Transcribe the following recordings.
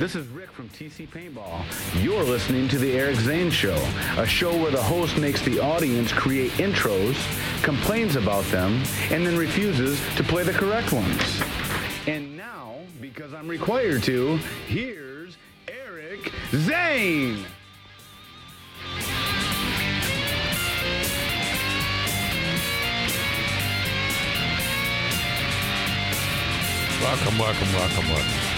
this is Rick from TC Paintball. You're listening to The Eric Zane Show, a show where the host makes the audience create intros, complains about them, and then refuses to play the correct ones. And now, because I'm required to, here's Eric Zane. Welcome, welcome, welcome, welcome.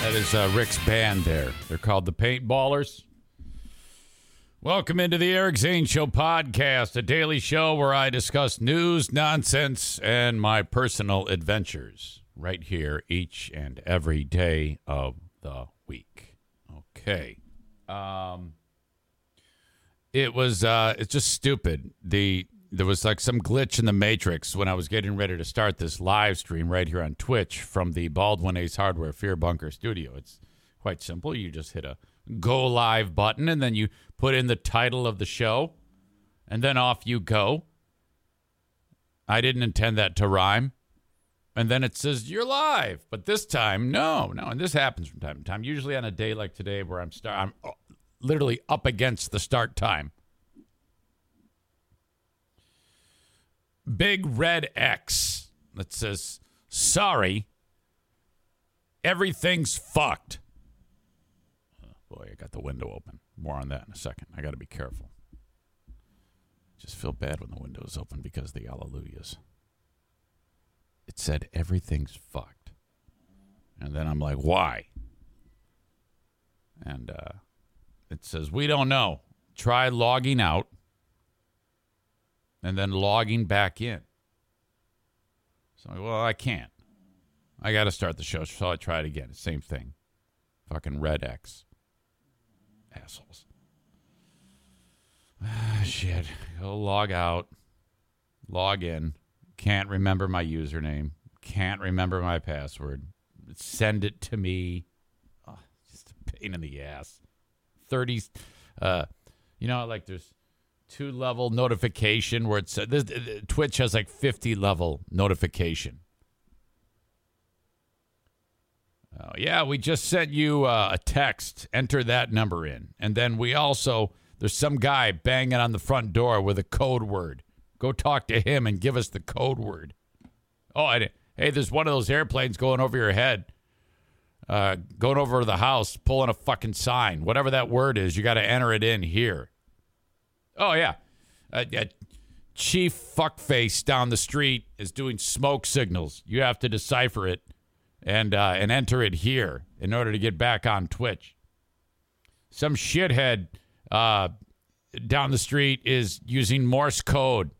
That is uh, Rick's band there. They're called the Paintballers. Welcome into the Eric Zane Show podcast, a daily show where I discuss news, nonsense, and my personal adventures right here each and every day of the week. Okay. Um, it was uh, it's just stupid. The there was like some glitch in the matrix when I was getting ready to start this live stream right here on Twitch from the Baldwin Ace Hardware Fear Bunker studio. It's quite simple. You just hit a go live button and then you put in the title of the show and then off you go. I didn't intend that to rhyme. And then it says you're live, but this time no, no, and this happens from time to time. Usually on a day like today where I'm start I'm uh, literally up against the start time. Big red X that says, sorry, everything's fucked. Oh, boy, I got the window open. More on that in a second. I got to be careful. Just feel bad when the window's open because the hallelujahs. It said, everything's fucked. And then I'm like, why? And uh, it says, we don't know. Try logging out and then logging back in. So, well, I can't. I got to start the show, so I try it again. Same thing. Fucking red X. Assholes. Ah, shit. Go log out. Log in. Can't remember my username. Can't remember my password. Send it to me. Oh, just a pain in the ass. 30. Uh, you know, like there's two level notification where it's uh, this, uh, Twitch has like 50 level notification. Oh, yeah, we just sent you uh, a text. Enter that number in. And then we also, there's some guy banging on the front door with a code word. Go talk to him and give us the code word. Oh, I, hey, there's one of those airplanes going over your head, uh, going over the house, pulling a fucking sign. Whatever that word is, you got to enter it in here. Oh yeah, uh, yeah. Chief fuckface down the street is doing smoke signals. You have to decipher it and uh, and enter it here in order to get back on Twitch. Some shithead uh, down the street is using Morse code.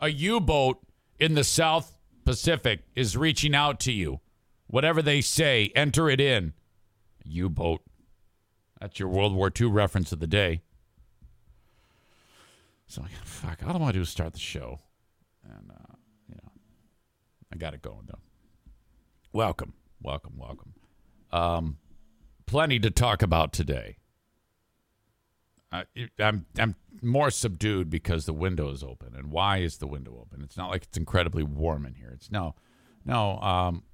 A U-boat in the South Pacific is reaching out to you. Whatever they say, enter it in. U-boat. That's your World War II reference of the day. So like, fuck, all I want to do is start the show, and uh, you know, I got it going though. Welcome, welcome, welcome. Um, plenty to talk about today. I, I'm I'm more subdued because the window is open. And why is the window open? It's not like it's incredibly warm in here. It's no, no. Um,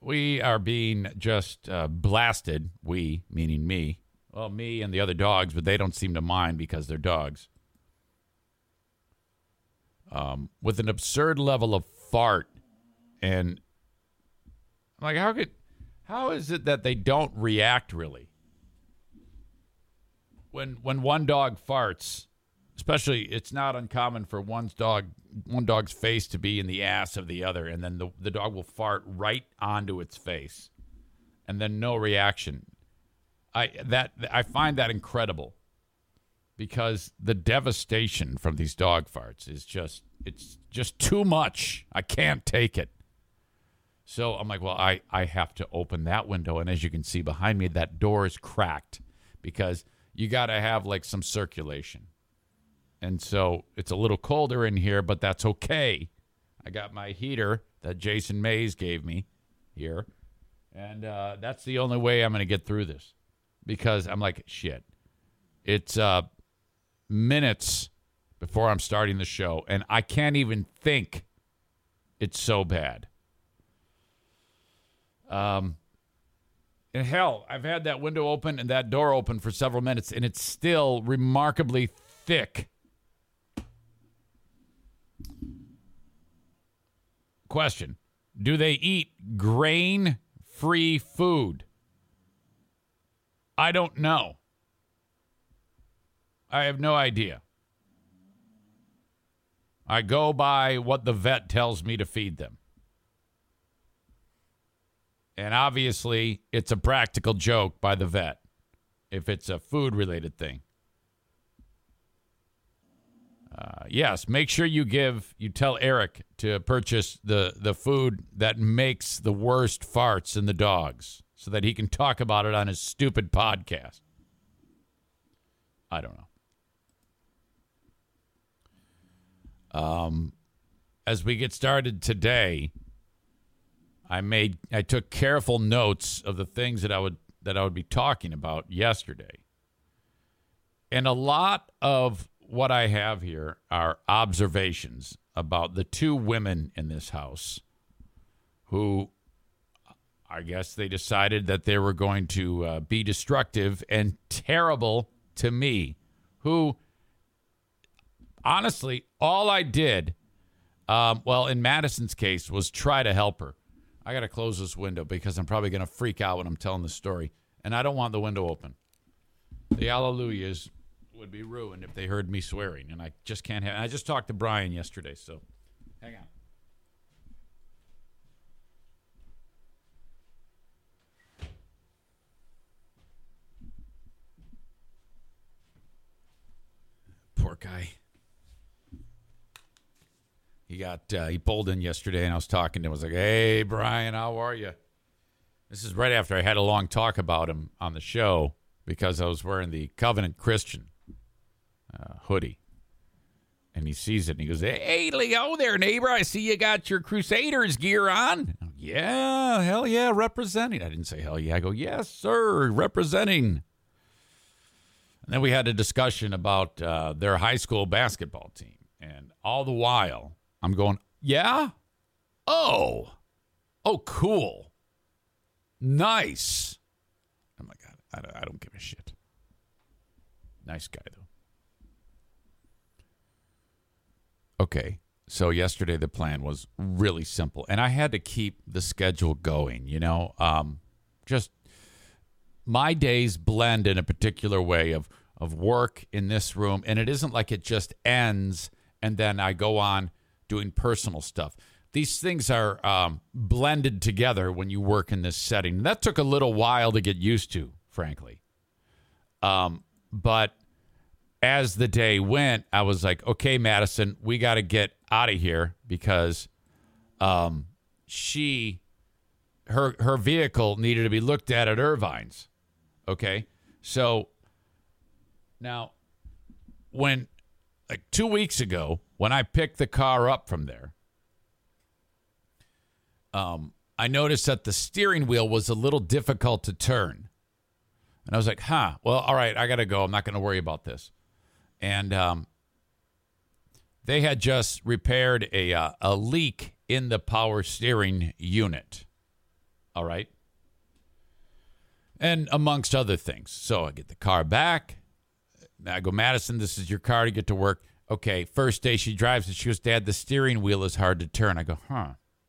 we are being just uh, blasted. We, meaning me, well, me and the other dogs, but they don't seem to mind because they're dogs. Um, with an absurd level of fart, and I'm like, how could, how is it that they don't react really? when when one dog farts, especially it's not uncommon for one's dog one dog's face to be in the ass of the other, and then the, the dog will fart right onto its face, and then no reaction. I that I find that incredible because the devastation from these dog farts is just it's just too much. I can't take it. So I'm like, well, I, I have to open that window. And as you can see behind me, that door is cracked because you got to have like some circulation. And so it's a little colder in here, but that's okay. I got my heater that Jason Mays gave me here. And uh, that's the only way I'm going to get through this because I'm like, shit. It's uh, minutes before I'm starting the show, and I can't even think it's so bad. Um, and hell, I've had that window open and that door open for several minutes, and it's still remarkably thick. Question Do they eat grain free food? I don't know. I have no idea. I go by what the vet tells me to feed them. And obviously, it's a practical joke by the vet if it's a food related thing. Uh, yes, make sure you give, you tell Eric to purchase the, the food that makes the worst farts in the dogs so that he can talk about it on his stupid podcast. I don't know. Um, as we get started today, I made I took careful notes of the things that I would that I would be talking about yesterday. And a lot of what I have here are observations about the two women in this house who I guess they decided that they were going to uh, be destructive and terrible to me, who honestly, all I did, um, well, in Madison's case, was try to help her. I got to close this window because I'm probably going to freak out when I'm telling the story. And I don't want the window open. The hallelujahs would be ruined if they heard me swearing. And I just can't have. I just talked to Brian yesterday, so hang on. Poor guy. He got uh, he pulled in yesterday, and I was talking to him. I was like, "Hey, Brian, how are you?" This is right after I had a long talk about him on the show because I was wearing the Covenant Christian uh, hoodie, and he sees it and he goes, "Hey, Leo, there, neighbor. I see you got your Crusaders gear on." yeah, hell yeah, representing. I didn't say hell yeah. I go, "Yes, sir, representing." And then we had a discussion about uh, their high school basketball team, and all the while I'm going, yeah? Oh. Oh, cool. Nice. Oh my God. I don't, I don't give a shit. Nice guy, though. Okay. So yesterday the plan was really simple, and I had to keep the schedule going. You know, um, just my days blend in a particular way of of work in this room, and it isn't like it just ends and then I go on doing personal stuff. These things are um, blended together when you work in this setting. That took a little while to get used to, frankly. Um, but as the day went, I was like, okay, Madison, we got to get out of here because um, she, her, her vehicle needed to be looked at at Irvine's. Okay. So now, when like two weeks ago, when I picked the car up from there, um, I noticed that the steering wheel was a little difficult to turn. And I was like, huh, well, all right, I got to go. I'm not going to worry about this. And um, they had just repaired a, uh, a leak in the power steering unit. All right. And amongst other things. So I get the car back. I go, Madison, this is your car to get to work. Okay, first day she drives it. She goes, Dad, the steering wheel is hard to turn. I go, huh.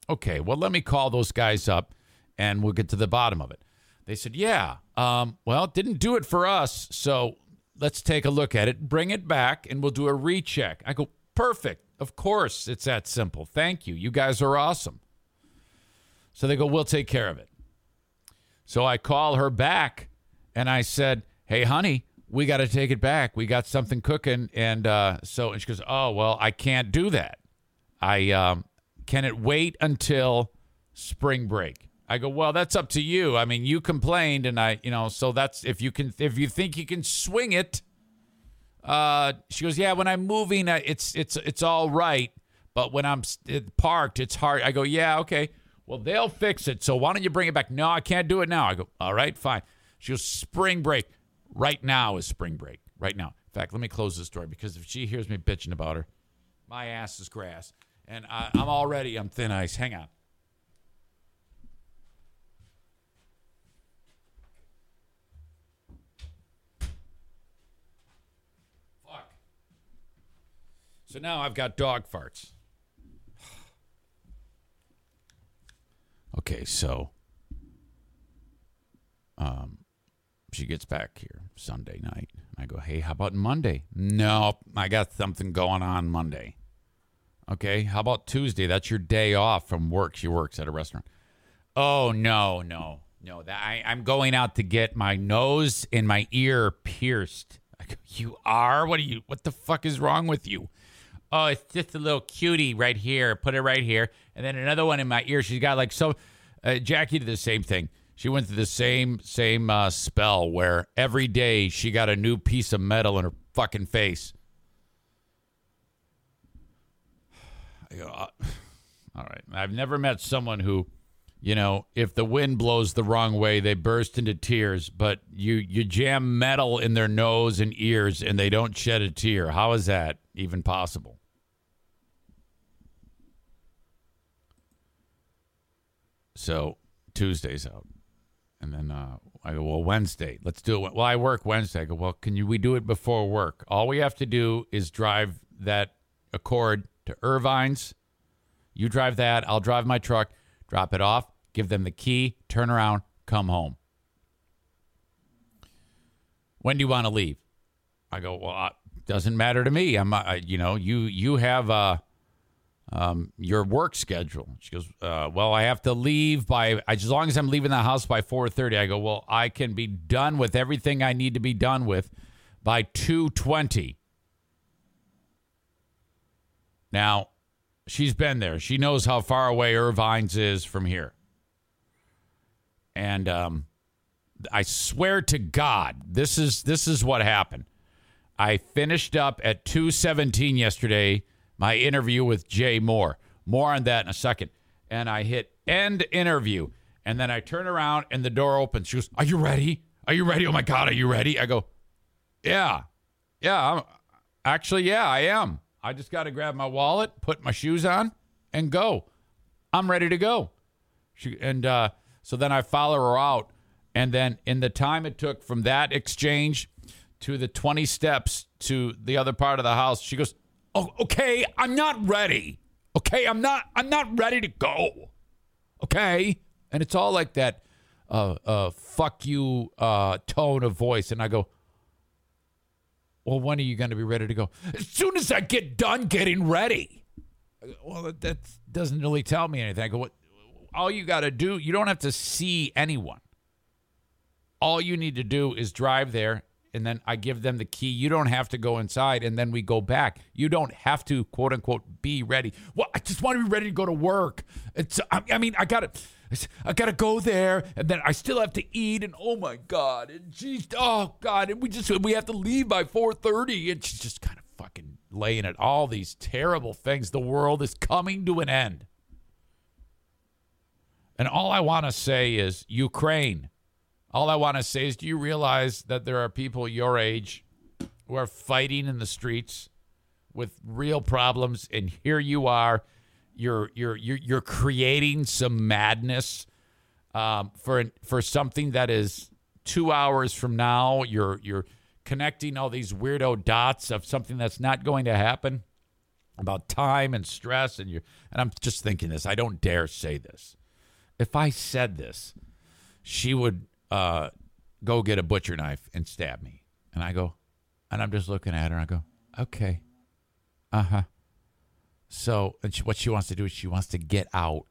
Okay, well, let me call those guys up and we'll get to the bottom of it. They said, yeah, um, well, it didn't do it for us. So let's take a look at it, bring it back, and we'll do a recheck. I go, perfect. Of course, it's that simple. Thank you. You guys are awesome. So they go, we'll take care of it. So I call her back and I said, hey, honey, we got to take it back. We got something cooking. And uh, so and she goes, oh, well, I can't do that. I um, can it wait until spring break? I go, well, that's up to you. I mean, you complained, and I, you know, so that's if you can, if you think you can swing it. Uh, she goes, yeah. When I'm moving, it's it's it's all right, but when I'm parked, it's hard. I go, yeah, okay. Well, they'll fix it. So why don't you bring it back? No, I can't do it now. I go, all right, fine. She goes, spring break. Right now is spring break. Right now. In fact, let me close this door because if she hears me bitching about her, my ass is grass, and I, I'm already I'm thin ice. Hang on. Fuck. So now I've got dog farts. Okay, so um, she gets back here Sunday night. I go, hey, how about Monday? No, I got something going on Monday. Okay, how about Tuesday? That's your day off from work. She works at a restaurant. Oh no, no, no. That I, I'm going out to get my nose and my ear pierced. I go, you are? What are you? What the fuck is wrong with you? oh, it's just a little cutie right here. Put it right here. And then another one in my ear. She's got like so. Uh, Jackie did the same thing. She went through the same same uh, spell where every day she got a new piece of metal in her fucking face. Go, uh, all right, I've never met someone who, you know, if the wind blows the wrong way, they burst into tears. But you you jam metal in their nose and ears, and they don't shed a tear. How is that even possible? So Tuesday's out. And then uh, I go, well, Wednesday, let's do it. Well, I work Wednesday. I go, well, can you we do it before work? All we have to do is drive that Accord to Irvine's. You drive that. I'll drive my truck, drop it off, give them the key, turn around, come home. When do you want to leave? I go, well, uh, doesn't matter to me. I'm, uh, you know, you you have uh, um, your work schedule. She goes, uh, well, I have to leave by as long as I'm leaving the house by 4:30. I go, well, I can be done with everything I need to be done with by 2:20. Now, she's been there. She knows how far away Irvine's is from here. And um, I swear to God, this is this is what happened. I finished up at 217 yesterday my interview with Jay Mohr. More on that in a second. And I hit end interview. And then I turn around and the door opens. She goes, Are you ready? Are you ready? Oh my God, are you ready? I go, Yeah. Yeah. I'm, actually, yeah, I am. I just got to grab my wallet, put my shoes on, and go. I'm ready to go. She, and uh, so then I follow her out. And then in the time it took from that exchange to the 20 steps to the other part of the house, she goes, Oh, okay, I'm not ready. Okay, I'm not I'm not ready to go. Okay? And it's all like that uh uh fuck you uh tone of voice and I go well, when are you going to be ready to go? As soon as I get done getting ready. Well, that, that, doesn't really tell me anything. I go, what? All you got to do, you don't have to see anyone. All you need to do is drive there and then I give them the key. You don't have to go inside, and then we go back. You don't have to quote unquote be ready. Well, I just want to be ready to go to work. It's I, I mean I got to. I gotta go there, and then I still have to eat. And oh my god, and geez, oh god, and we just we have to leave by four thirty. And she's just kind of fucking laying at all these terrible things. The world is coming to an end, and all I want to say is Ukraine, All I want to say is do you realize that there are people your age who are fighting in the streets with real problems and here you are you're you're you're, you're creating some madness um, for for something that is 2 hours from now you're you're connecting all these weirdo dots of something that's not going to happen about time and stress and you and I'm just thinking this I don't dare say this. If I said this she would uh, go get a butcher knife and stab me and I go and I'm just looking at her and I go okay uh-huh so and she, what she wants to do is she wants to get out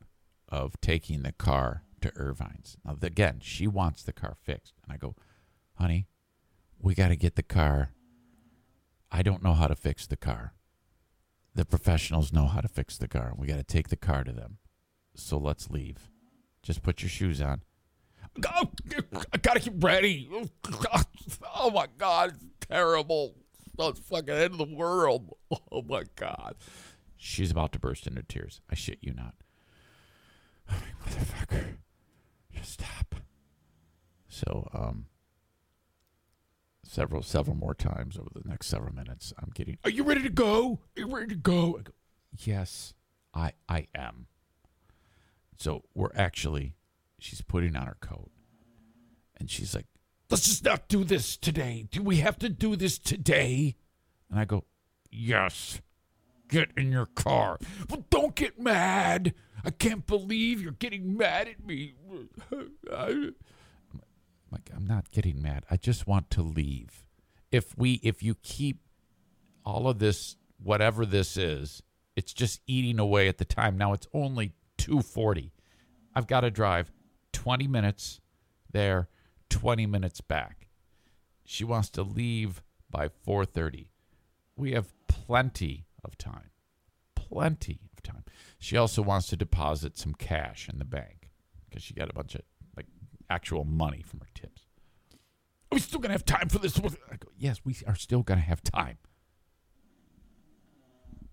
of taking the car to Irvine's now again she wants the car fixed and I go honey we got to get the car I don't know how to fix the car the professionals know how to fix the car. We got to take the car to them. So let's leave. Just put your shoes on. Oh, I gotta keep ready. Oh my god, it's terrible. It's fucking end of the world. Oh my god. She's about to burst into tears. I shit you not. Oh, motherfucker. Just stop. So, um, several several more times over the next several minutes. I'm getting, "Are you ready to go? Are you ready to go?" I go yes, I I am. So we're actually, she's putting on her coat, and she's like, "Let's just not do this today. Do we have to do this today?" And I go, "Yes." Get in your car. Well, don't get mad. I can't believe you're getting mad at me. I'm like I'm not getting mad. I just want to leave. If we if you keep all of this whatever this is, it's just eating away at the time. Now it's only 2:40. I've got to drive 20 minutes there, 20 minutes back. She wants to leave by 4:30. We have plenty of time. Plenty of time. She also wants to deposit some cash in the bank because she got a bunch of like actual money from her tips. Are we still going to have time for this? Go, yes, we are still going to have time.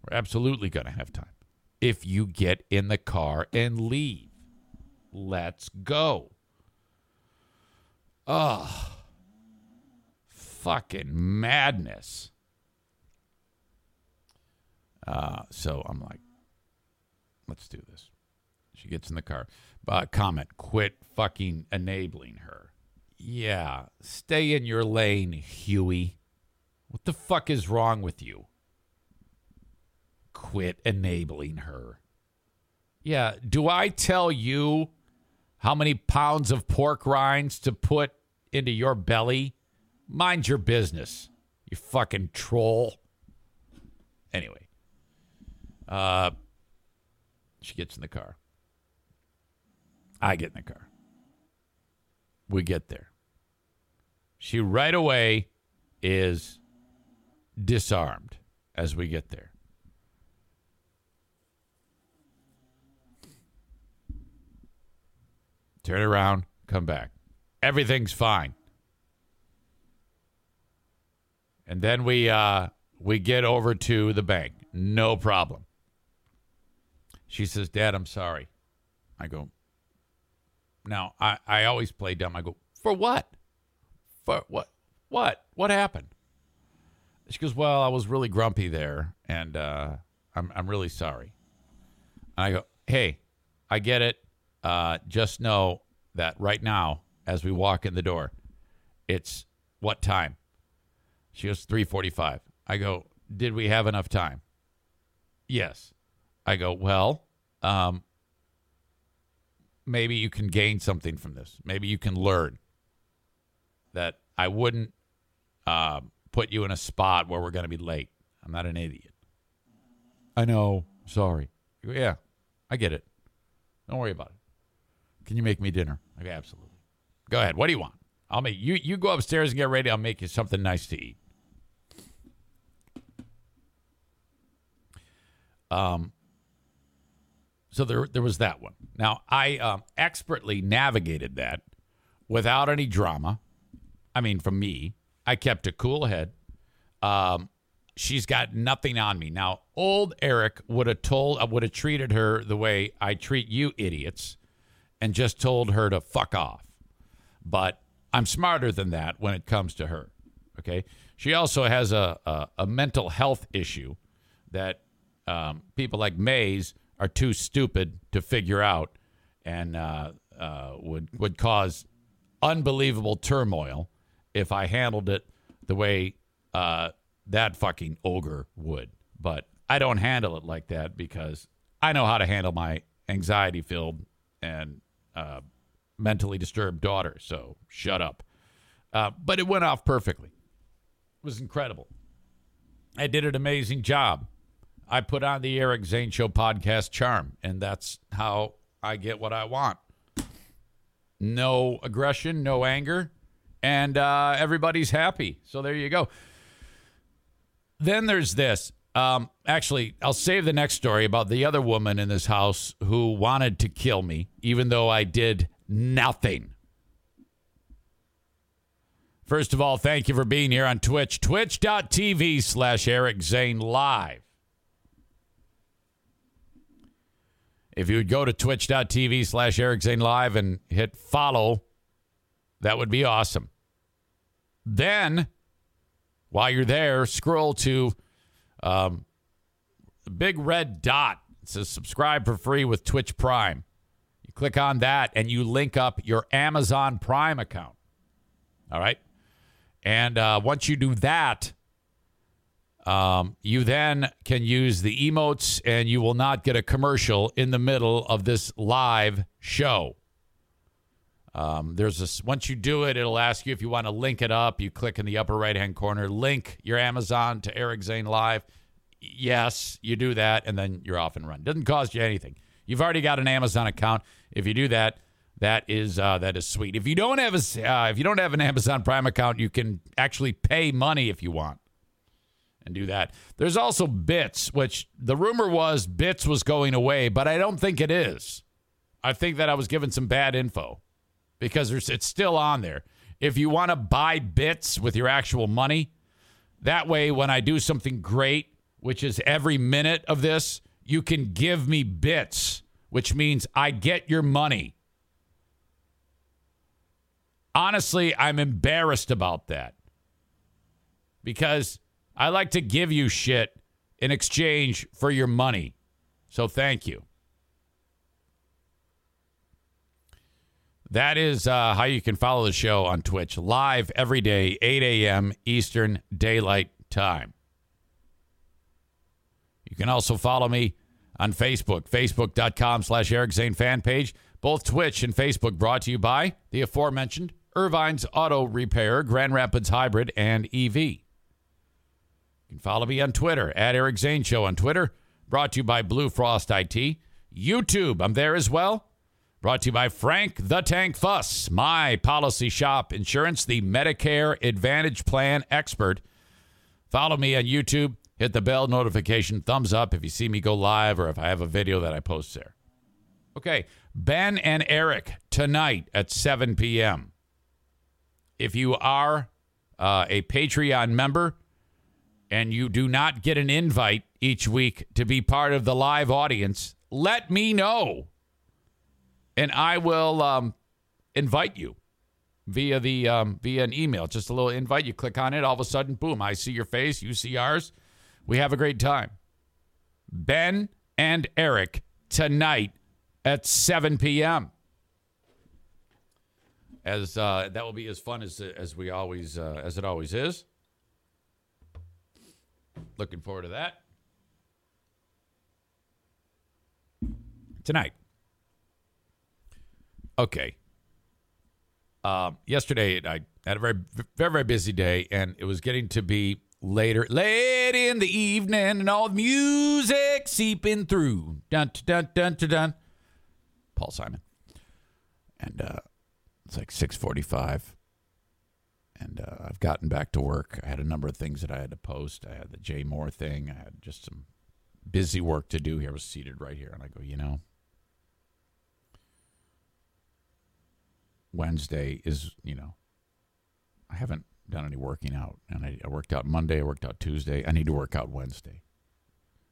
We're absolutely going to have time. If you get in the car and leave, let's go. Oh, fucking madness. Uh, so I'm like, let's do this. She gets in the car. Uh, comment, quit fucking enabling her. Yeah, stay in your lane, Huey. What the fuck is wrong with you? Quit enabling her. Yeah, do I tell you how many pounds of pork rinds to put into your belly? Mind your business, you fucking troll. Anyway, uh, she gets in the car. I get in the car. We get there. She right away is disarmed as we get there. Turn around, come back. Everything's fine. And then we uh, we get over to the bank. No problem. She says, Dad, I'm sorry. I go, now, I, I always play dumb. I go, for what? For what? What? What happened? She goes, well, I was really grumpy there, and uh, I'm, I'm really sorry. And I go, hey, I get it. Uh, just know that right now, as we walk in the door, it's what time? She goes, 345. I go, did we have enough time? Yes. I go, well, um, maybe you can gain something from this. Maybe you can learn that I wouldn't uh, put you in a spot where we're going to be late. I'm not an idiot. I know. Sorry. Yeah, I get it. Don't worry about it. Can you make me dinner? Okay, absolutely. Go ahead. What do you want? I'll make you. You go upstairs and get ready. I'll make you something nice to eat. Um, so there, there was that one. Now I um, expertly navigated that without any drama. I mean, from me, I kept a cool head. Um, she's got nothing on me now. Old Eric would have told, would have treated her the way I treat you idiots, and just told her to fuck off. But I'm smarter than that when it comes to her. Okay. She also has a, a, a mental health issue that um, people like Mays are too stupid to figure out and uh, uh, would, would cause unbelievable turmoil if I handled it the way uh, that fucking ogre would. But I don't handle it like that because I know how to handle my anxiety filled and uh, mentally disturbed daughter. So shut up. Uh, but it went off perfectly. It was incredible. I did an amazing job. I put on the Eric Zane Show podcast charm, and that's how I get what I want. No aggression, no anger, and uh, everybody's happy. So there you go. Then there's this. Um, actually, I'll save the next story about the other woman in this house who wanted to kill me, even though I did nothing. First of all, thank you for being here on Twitch, twitch.tv slash Eric Zane Live. If you would go to twitch.tv slash Eric Zane Live and hit follow, that would be awesome. Then, while you're there, scroll to um, big red dot. It says subscribe for free with Twitch Prime. You click on that and you link up your Amazon Prime account. All right. And uh, once you do that, um, you then can use the emotes and you will not get a commercial in the middle of this live show. Um, there's a once you do it, it'll ask you if you want to link it up. You click in the upper right hand corner, link your Amazon to Eric Zane Live. Yes, you do that, and then you're off and run. Doesn't cost you anything. You've already got an Amazon account. If you do that, that is uh, that is sweet. If you don't have a uh, if you don't have an Amazon Prime account, you can actually pay money if you want and do that. There's also Bits, which the rumor was Bits was going away, but I don't think it is. I think that I was given some bad info because it's still on there. If you want to buy bits with your actual money, that way, when I do something great, which is every minute of this, you can give me bits, which means I get your money. Honestly, I'm embarrassed about that because I like to give you shit in exchange for your money. So thank you. That is uh, how you can follow the show on Twitch live every day, 8 a.m. Eastern Daylight Time. You can also follow me on Facebook, facebook.com slash Eric Zane fan page. Both Twitch and Facebook brought to you by the aforementioned Irvine's Auto Repair, Grand Rapids Hybrid, and EV. You can follow me on Twitter, at Eric Zane Show on Twitter, brought to you by Blue Frost IT. YouTube, I'm there as well. Brought to you by Frank the Tank Fuss, my policy shop insurance, the Medicare Advantage Plan expert. Follow me on YouTube. Hit the bell notification, thumbs up if you see me go live or if I have a video that I post there. Okay, Ben and Eric tonight at 7 p.m. If you are uh, a Patreon member and you do not get an invite each week to be part of the live audience, let me know and I will um, invite you via the um, via an email. Just a little invite. You click on it, all of a sudden, boom! I see your face. You see ours. We have a great time. Ben and Eric tonight at 7 p.m. As uh, that will be as fun as as we always uh, as it always is. Looking forward to that. Tonight. Okay. Um, yesterday, I had a very, very, very busy day, and it was getting to be later, late in the evening, and all the music seeping through. Dun dun dun dun dun. Paul Simon, and uh, it's like six forty-five, and uh, I've gotten back to work. I had a number of things that I had to post. I had the Jay Mohr thing. I had just some busy work to do here. I was seated right here, and I go, you know. Wednesday is, you know, I haven't done any working out. And I, I, worked out Monday, I worked out Tuesday. I need to work out Wednesday.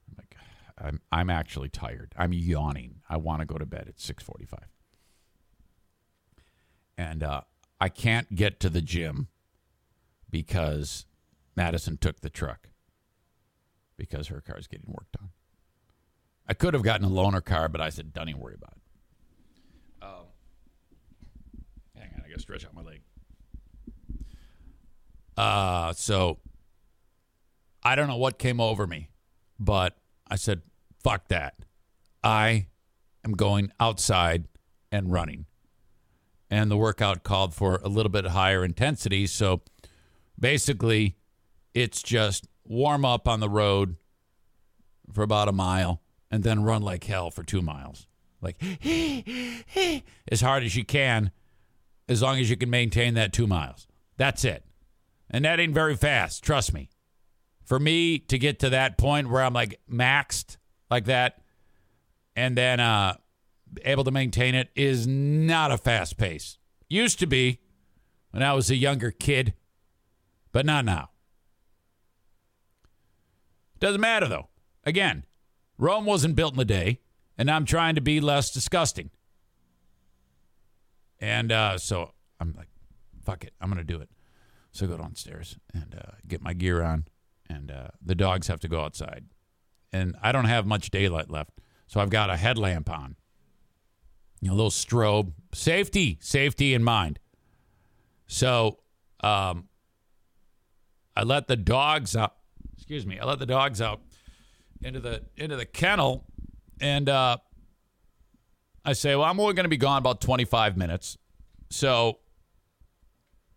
I'm like, I'm, I'm actually tired. I'm yawning. I want to go to bed at 645. And uh, I can't get to the gym because Madison took the truck because her car's getting worked on. I could have gotten a loaner car, but I said, don't even worry about it. Um, hang on, I got to stretch out my leg. Uh, so I don't know what came over me, but I said, fuck that. I am going outside and running. And the workout called for a little bit higher intensity. So basically, it's just warm up on the road for about a mile and then run like hell for two miles. Like, as hard as you can, as long as you can maintain that two miles. That's it. And that ain't very fast, trust me. For me to get to that point where I'm like maxed like that and then uh, able to maintain it is not a fast pace. Used to be when I was a younger kid, but not now. Doesn't matter though. Again, Rome wasn't built in a day, and I'm trying to be less disgusting. And uh, so I'm like, fuck it, I'm going to do it. So I go downstairs and uh, get my gear on, and uh, the dogs have to go outside. And I don't have much daylight left, so I've got a headlamp on, you know, a little strobe, safety, safety in mind. So um, I let the dogs out. Excuse me, I let the dogs out into the into the kennel, and uh, I say, well, I'm only going to be gone about 25 minutes, so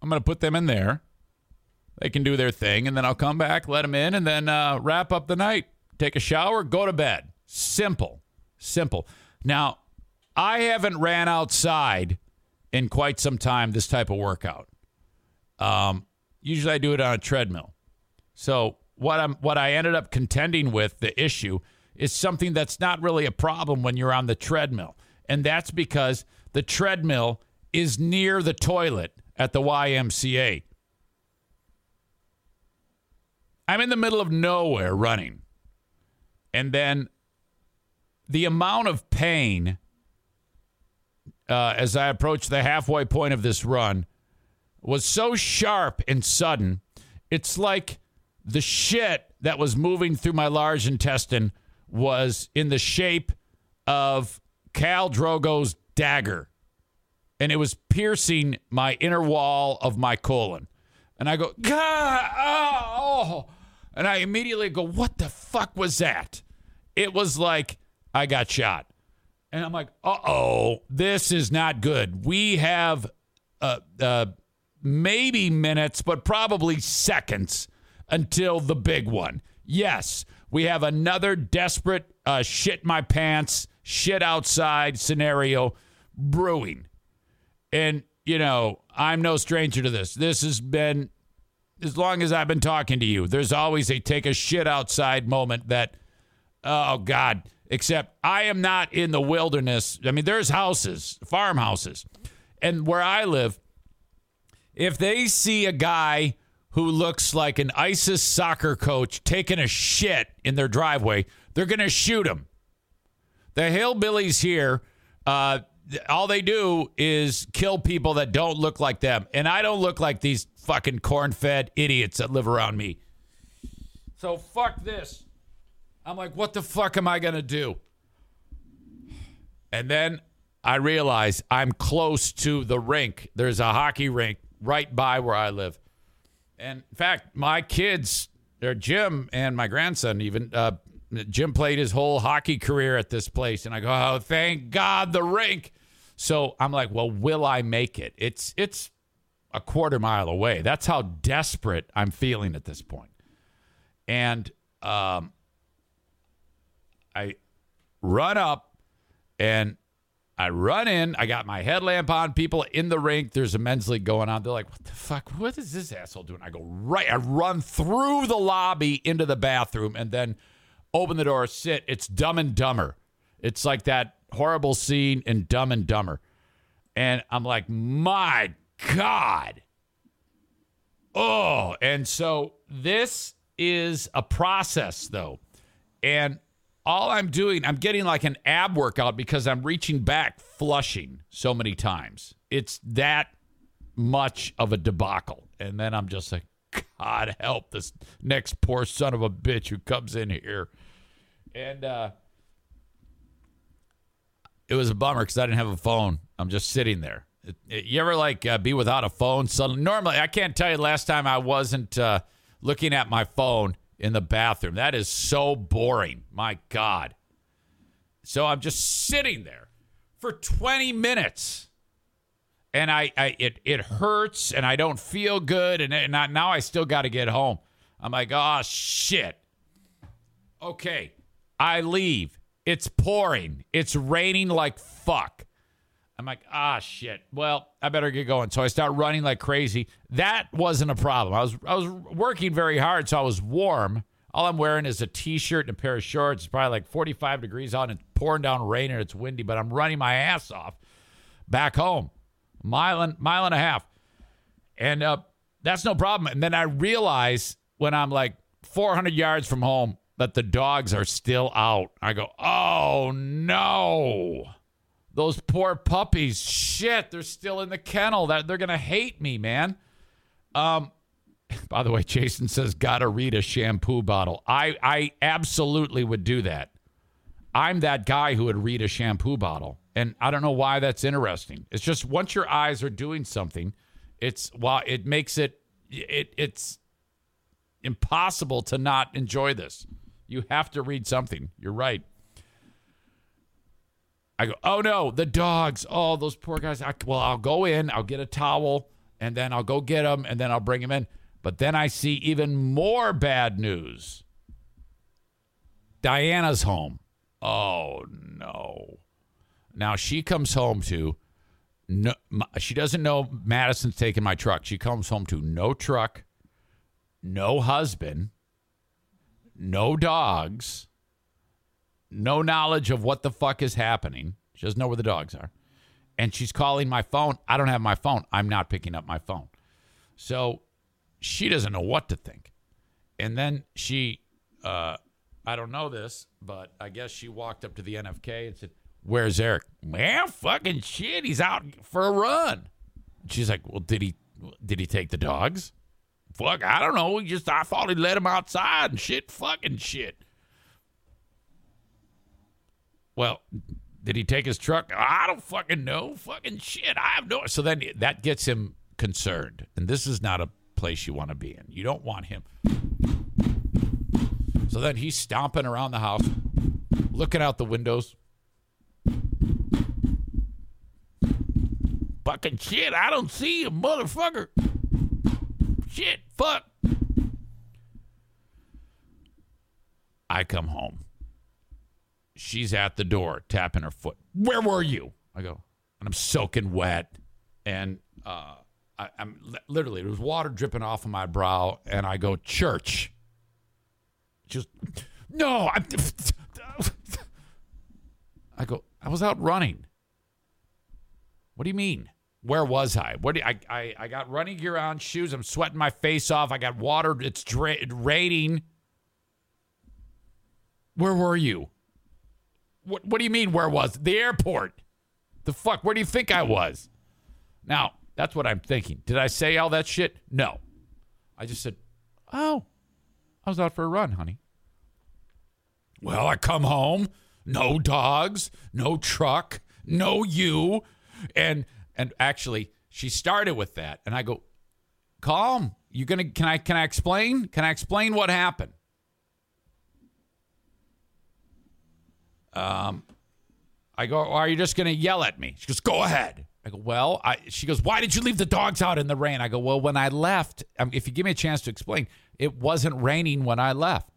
I'm going to put them in there. They can do their thing, and then I'll come back, let them in, and then uh, wrap up the night. Take a shower, go to bed. Simple, simple. Now, I haven't ran outside in quite some time. This type of workout. Um, usually, I do it on a treadmill. So what I'm what I ended up contending with the issue is something that's not really a problem when you're on the treadmill. And that's because the treadmill is near the toilet at the YMCA. I'm in the middle of nowhere running. And then the amount of pain uh, as I approached the halfway point of this run was so sharp and sudden. It's like the shit that was moving through my large intestine was in the shape of Khal Drogo's dagger. And it was piercing my inner wall of my colon. And I go, God, oh. And I immediately go, what the fuck was that? It was like I got shot. And I'm like, uh oh, this is not good. We have uh, uh, maybe minutes, but probably seconds until the big one. Yes, we have another desperate uh, shit my pants, shit outside scenario brewing. And, you know, I'm no stranger to this. This has been, as long as I've been talking to you, there's always a take a shit outside moment that, oh, God, except I am not in the wilderness. I mean, there's houses, farmhouses. And where I live, if they see a guy who looks like an ISIS soccer coach taking a shit in their driveway, they're going to shoot him. The hillbillies here, uh, all they do is kill people that don't look like them. And I don't look like these fucking corn fed idiots that live around me. So fuck this. I'm like, what the fuck am I going to do? And then I realize I'm close to the rink. There's a hockey rink right by where I live. And in fact, my kids, their Jim and my grandson, even uh, Jim played his whole hockey career at this place, and I go, oh, thank God, the rink. So I'm like, well, will I make it? It's it's a quarter mile away. That's how desperate I'm feeling at this point. And um, I run up and I run in. I got my headlamp on. People in the rink. There's a men's league going on. They're like, "What the fuck? What is this asshole doing?" I go right. I run through the lobby into the bathroom and then open the door. Sit. It's Dumb and Dumber. It's like that horrible scene in Dumb and Dumber. And I'm like, my God. Oh, and so this is a process though. And all I'm doing, I'm getting like an ab workout because I'm reaching back, flushing so many times. It's that much of a debacle. And then I'm just like, God help this next poor son of a bitch who comes in here. And uh, it was a bummer because I didn't have a phone. I'm just sitting there. It, it, you ever like uh, be without a phone? Suddenly, normally I can't tell you last time I wasn't uh, looking at my phone in the bathroom. That is so boring. My God. So I'm just sitting there for 20 minutes. And I, I it it hurts and I don't feel good and, and I, now I still got to get home. I'm like, "Oh shit." Okay. I leave. It's pouring. It's raining like fuck. I'm like, ah, shit. Well, I better get going. So I start running like crazy. That wasn't a problem. I was I was working very hard, so I was warm. All I'm wearing is a t-shirt and a pair of shorts. It's probably like 45 degrees out and it's pouring down rain and it's windy, but I'm running my ass off back home, mile and mile and a half, and uh, that's no problem. And then I realize when I'm like 400 yards from home that the dogs are still out. I go, oh no. Those poor puppies. Shit, they're still in the kennel. That they're gonna hate me, man. Um, by the way, Jason says gotta read a shampoo bottle. I I absolutely would do that. I'm that guy who would read a shampoo bottle, and I don't know why that's interesting. It's just once your eyes are doing something, it's well, it makes it it it's impossible to not enjoy this. You have to read something. You're right. I go, oh no, the dogs. Oh, those poor guys. I, well, I'll go in, I'll get a towel, and then I'll go get them, and then I'll bring them in. But then I see even more bad news. Diana's home. Oh no. Now she comes home to no, she doesn't know Madison's taking my truck. She comes home to no truck, no husband, no dogs no knowledge of what the fuck is happening. She doesn't know where the dogs are. And she's calling my phone. I don't have my phone. I'm not picking up my phone. So she doesn't know what to think. And then she, uh, I don't know this, but I guess she walked up to the NFK and said, Where's Eric? Man, fucking shit. He's out for a run. She's like, Well, did he did he take the dogs? Fuck, I don't know. He just I thought he let him outside and shit, fucking shit. Well, did he take his truck? I don't fucking know. Fucking shit. I have no. So then that gets him concerned. And this is not a place you want to be in. You don't want him. So then he's stomping around the house, looking out the windows. Fucking shit. I don't see you, motherfucker. Shit. Fuck. I come home she's at the door tapping her foot. Where were you? I go, and I'm soaking wet, and uh, I, am literally there was water dripping off of my brow, and I go church. Just no, I. I go. I was out running. What do you mean? Where was I? What do I, I? I got running gear on, shoes. I'm sweating my face off. I got water. It's dra- raining. Where were you? What, what do you mean, where was? The airport. The fuck? Where do you think I was? Now, that's what I'm thinking. Did I say all that shit? No. I just said, oh, I was out for a run, honey. Well, I come home, no dogs, no truck, no you. And and actually, she started with that. And I go, calm. You gonna can I can I explain? Can I explain what happened? Um, I go, are you just to yell at me? She goes, go ahead. I go, well, I, she goes, why did you leave the dogs out in the rain? I go, well, when I left, um, if you give me a chance to explain, it wasn't raining when I left.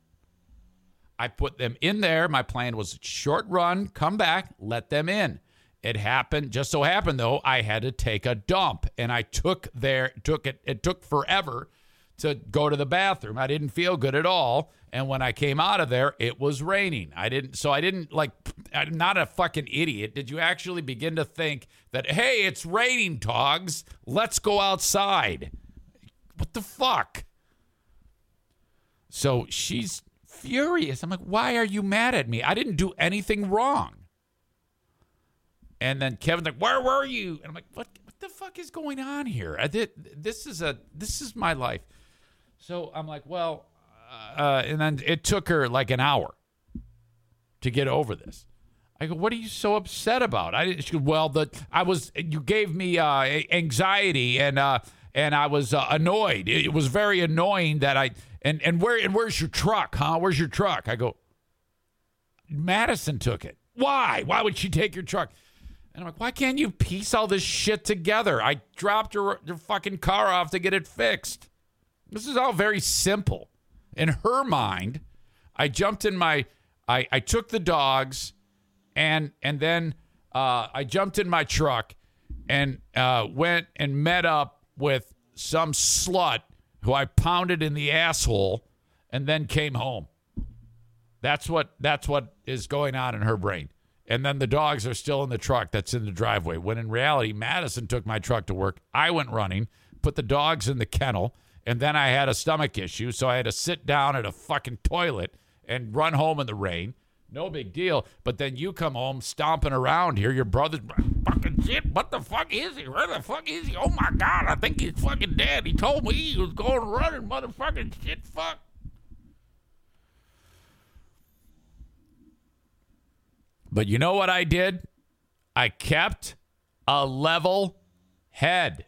I put them in there. My plan was short run, come back, let them in. It happened, just so happened though, I had to take a dump and I took there, took it, it took forever to go to the bathroom. I didn't feel good at all. And when I came out of there, it was raining. I didn't, so I didn't like, I'm not a fucking idiot. Did you actually begin to think that, hey, it's raining, dogs? Let's go outside? What the fuck? So she's furious. I'm like, why are you mad at me? I didn't do anything wrong. And then Kevin's like, where were you? And I'm like, what? What the fuck is going on here? I did, this is a this is my life. So I'm like, well, uh, and then it took her like an hour to get over this. I go, what are you so upset about? I she goes, well, the I was you gave me uh, anxiety and uh, and I was uh, annoyed. It was very annoying that I and and where and where's your truck, huh? Where's your truck? I go, Madison took it. Why? Why would she take your truck? And I'm like, why can't you piece all this shit together? I dropped your, your fucking car off to get it fixed. This is all very simple. In her mind, I jumped in my, I, I took the dogs, and and then uh, I jumped in my truck and uh, went and met up with some slut who I pounded in the asshole, and then came home. That's what that's what is going on in her brain. And then the dogs are still in the truck that's in the driveway. When in reality, Madison took my truck to work. I went running, put the dogs in the kennel, and then I had a stomach issue, so I had to sit down at a fucking toilet and run home in the rain. No big deal. But then you come home stomping around here. Your brother's fucking shit. What the fuck is he? Where the fuck is he? Oh my God, I think he's fucking dead. He told me he was going running, motherfucking shit. Fuck. But you know what I did? I kept a level head.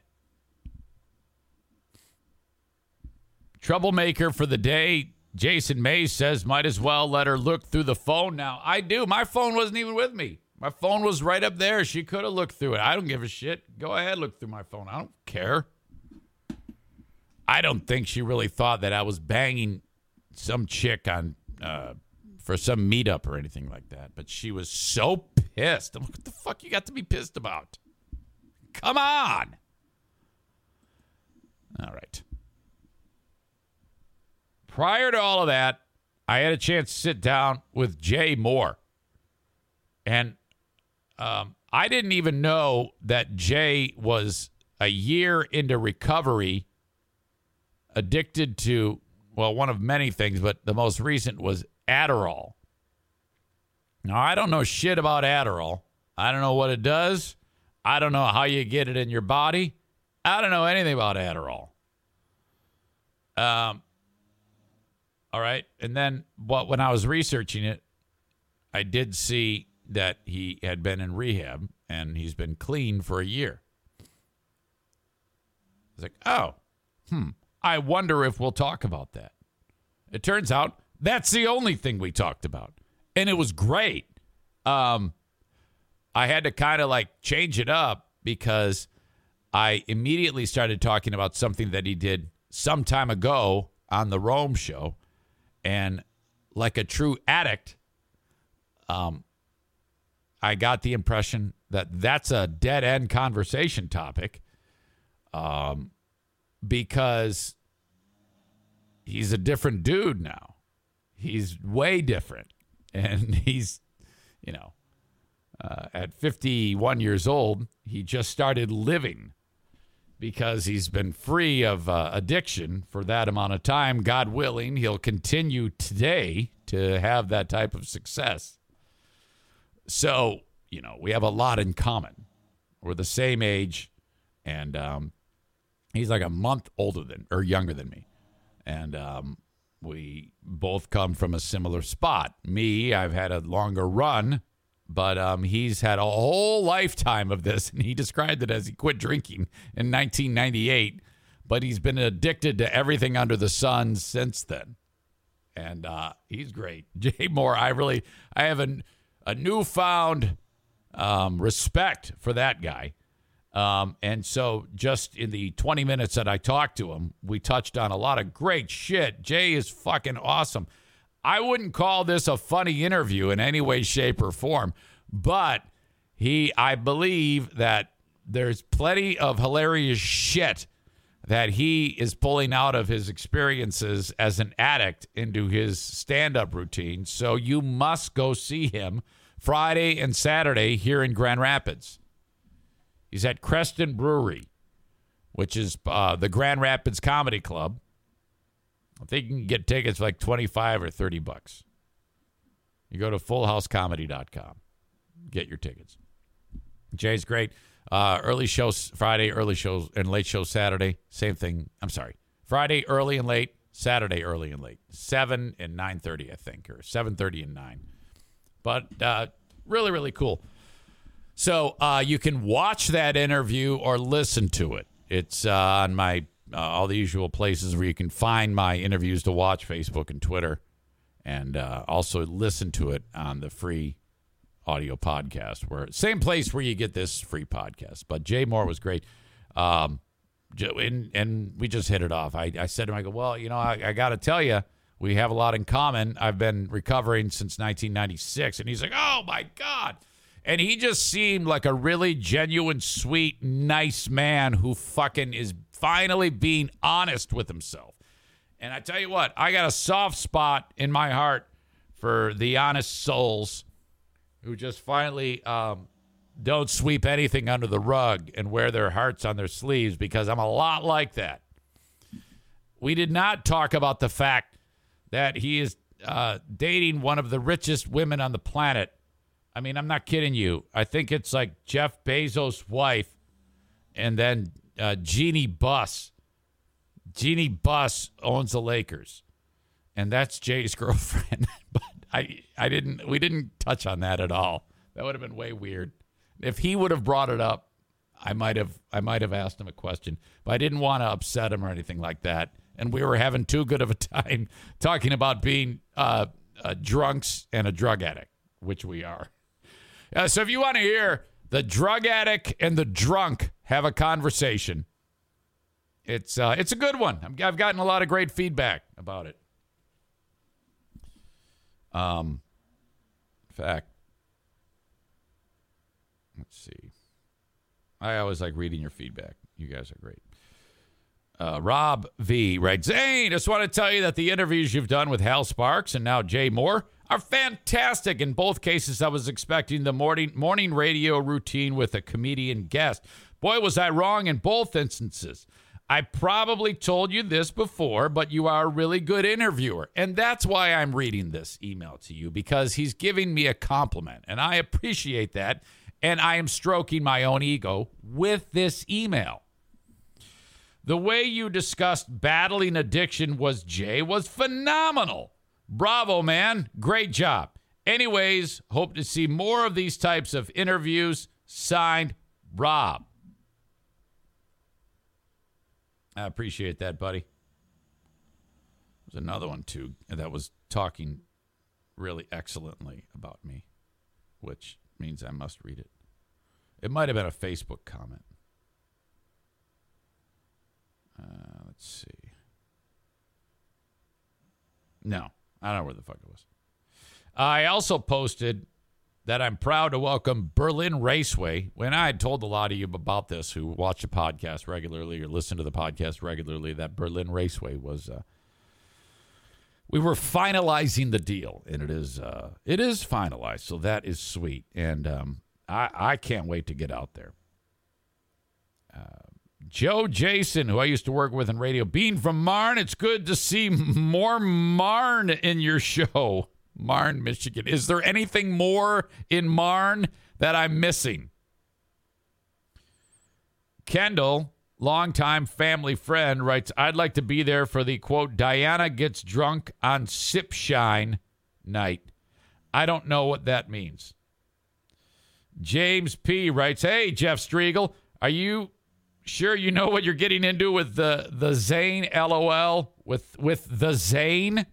Troublemaker for the day, Jason Mays says, might as well let her look through the phone now. I do. My phone wasn't even with me. My phone was right up there. She could have looked through it. I don't give a shit. Go ahead, look through my phone. I don't care. I don't think she really thought that I was banging some chick on uh, for some meetup or anything like that. But she was so pissed. I'm like, what the fuck you got to be pissed about? Come on. All right. Prior to all of that, I had a chance to sit down with Jay Mohr. And um, I didn't even know that Jay was a year into recovery, addicted to, well, one of many things, but the most recent was Adderall. Now, I don't know shit about Adderall. I don't know what it does. I don't know how you get it in your body. I don't know anything about Adderall. Um, all right. And then what when I was researching it, I did see that he had been in rehab and he's been clean for a year. I was like, oh, hmm. I wonder if we'll talk about that. It turns out that's the only thing we talked about. And it was great. Um, I had to kind of like change it up because I immediately started talking about something that he did some time ago on the Rome show. And like a true addict, um, I got the impression that that's a dead end conversation topic um, because he's a different dude now. He's way different. And he's, you know, uh, at 51 years old, he just started living because he's been free of uh, addiction for that amount of time. God willing, he'll continue today to have that type of success. So, you know, we have a lot in common. We're the same age, and um, he's like a month older than or younger than me. And um, we both come from a similar spot. Me, I've had a longer run, but um, he's had a whole lifetime of this, and he described it as he quit drinking in 1998, but he's been addicted to everything under the sun since then. And uh, he's great. Jay Mohr, I really, I have a, a newfound um, respect for that guy. Um, and so, just in the 20 minutes that I talked to him, we touched on a lot of great shit. Jay is fucking awesome. I wouldn't call this a funny interview in any way, shape, or form, but he, I believe that there's plenty of hilarious shit that he is pulling out of his experiences as an addict into his stand up routine. So, you must go see him Friday and Saturday here in Grand Rapids. He's at Creston Brewery, which is uh, the Grand Rapids Comedy Club. I think you can get tickets for like 25 or 30 bucks. You go to fullhousecomedy.com, get your tickets. Jay's great. Uh, early shows Friday, early shows, and late show Saturday. Same thing. I'm sorry. Friday early and late. Saturday early and late. Seven and nine thirty, I think, or seven thirty and nine. But uh, really, really cool. So uh, you can watch that interview or listen to it. It's uh, on my uh, all the usual places where you can find my interviews to watch: Facebook and Twitter, and uh, also listen to it on the free audio podcast. Where same place where you get this free podcast. But Jay Mohr was great. Um, and, and we just hit it off. I, I said to him, I go, well, you know, I, I got to tell you, we have a lot in common. I've been recovering since 1996. And he's like, oh my God. And he just seemed like a really genuine, sweet, nice man who fucking is finally being honest with himself. And I tell you what, I got a soft spot in my heart for the honest souls who just finally um, don't sweep anything under the rug and wear their hearts on their sleeves because I'm a lot like that. We did not talk about the fact that he is uh, dating one of the richest women on the planet. I mean, I'm not kidding you. I think it's like Jeff Bezos' wife and then uh, Jeanie Buss. Jeanie Buss owns the Lakers, and that's Jay's girlfriend. but I, I didn't. We didn't touch on that at all. That would have been way weird. If he would have brought it up, I might have I might have asked him a question, but I didn't want to upset him or anything like that. And we were having too good of a time talking about being uh, uh, drunks and a drug addict, which we are. Uh, so if you want to hear the drug addict and the drunk have a conversation, it's uh, it's a good one. i have gotten a lot of great feedback about it. Um, in fact, Let's see. I always like reading your feedback. You guys are great. Uh, Rob V writes, Zane, just want to tell you that the interviews you've done with Hal Sparks and now Jay Mohr are fantastic. In both cases, I was expecting the morning morning radio routine with a comedian guest. Boy, was I wrong in both instances. I probably told you this before, but you are a really good interviewer. And that's why I'm reading this email to you because he's giving me a compliment. And I appreciate that and I am stroking my own ego with this email. The way you discussed battling addiction was Jay was phenomenal. Bravo, man. Great job. Anyways, hope to see more of these types of interviews. Signed, Rob. I appreciate that, buddy. There's another one, too, that was talking really excellently about me, which means I must read it. It might have been a Facebook comment. Uh, let's see. No, I don't know where the fuck it was. I also posted that I'm proud to welcome Berlin Raceway. When I had told a lot of you about this who watch the podcast regularly or listen to the podcast regularly, that Berlin Raceway was. Uh, we were finalizing the deal, and it is uh, it is finalized, so that is sweet. And um, I, I can't wait to get out there. Uh, Joe Jason, who I used to work with in radio, being from Marne, it's good to see more Marne in your show. Marne, Michigan. Is there anything more in Marne that I'm missing? Kendall, longtime family friend, writes I'd like to be there for the quote, Diana gets drunk on sip shine night. I don't know what that means. James P. writes, Hey, Jeff Striegle, are you sure you know what you're getting into with the, the Zane LOL? With, with the Zane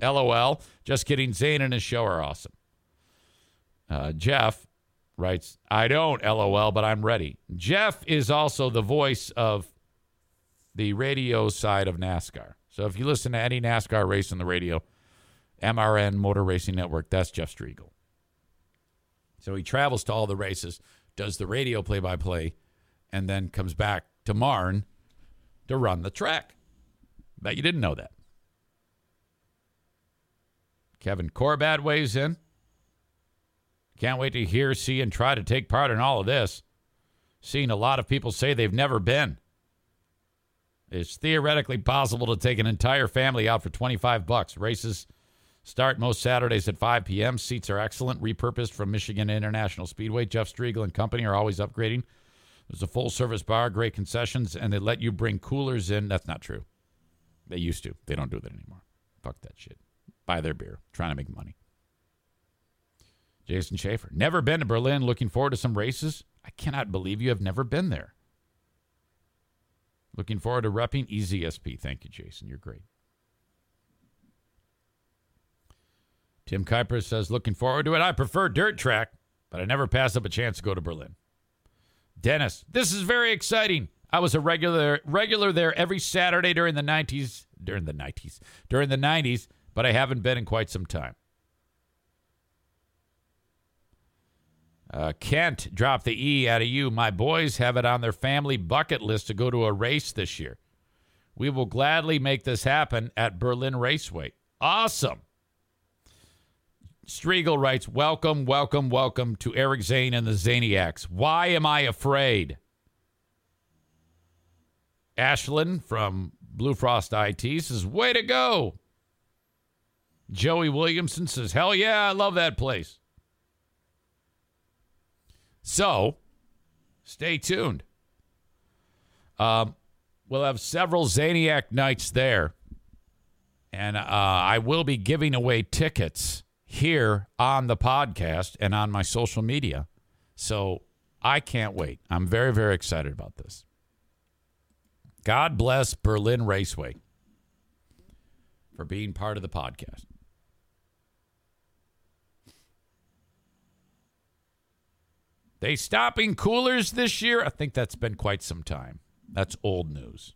LOL? Just kidding. Zane and his show are awesome. Uh, Jeff writes, I don't LOL, but I'm ready. Jeff is also the voice of the radio side of NASCAR. So if you listen to any NASCAR race on the radio, MRN Motor Racing Network, that's Jeff Striegle. So he travels to all the races, does the radio play by play, and then comes back to Marne to run the track. Bet you didn't know that. Kevin Corbat weighs in. Can't wait to hear, see, and try to take part in all of this. Seeing a lot of people say they've never been. It's theoretically possible to take an entire family out for 25 bucks. Races Start most Saturdays at 5 p.m. Seats are excellent, repurposed from Michigan International Speedway. Jeff Striegle and company are always upgrading There's a full service bar, great concessions, and they let you bring coolers in. That's not true. They used to. They don't do that anymore. Fuck that shit. Buy their beer, trying to make money. Jason Schaefer. Never been to Berlin. Looking forward to some races. I cannot believe you have never been there. Looking forward to repping EZSP. Thank you, Jason. You're great. Tim Kuiper says, looking forward to it. I prefer dirt track, but I never pass up a chance to go to Berlin. Dennis, this is very exciting. I was a regular regular there every Saturday during the 90s, during the 90s, during the 90s, but I haven't been in quite some time. Uh, Kent dropped the E out of you. My boys have it on their family bucket list to go to a race this year. We will gladly make this happen at Berlin Raceway. Awesome. Striegle writes, Welcome, welcome, welcome to Eric Zane and the Zaniacs. Why am I afraid? Ashlyn from Blue Frost IT says, Way to go. Joey Williamson says, Hell yeah, I love that place. So, stay tuned. Um, we'll have several Zaniac nights there. And uh, I will be giving away tickets here on the podcast and on my social media. So I can't wait. I'm very, very excited about this. God bless Berlin Raceway for being part of the podcast. They stopping coolers this year? I think that's been quite some time. That's old news.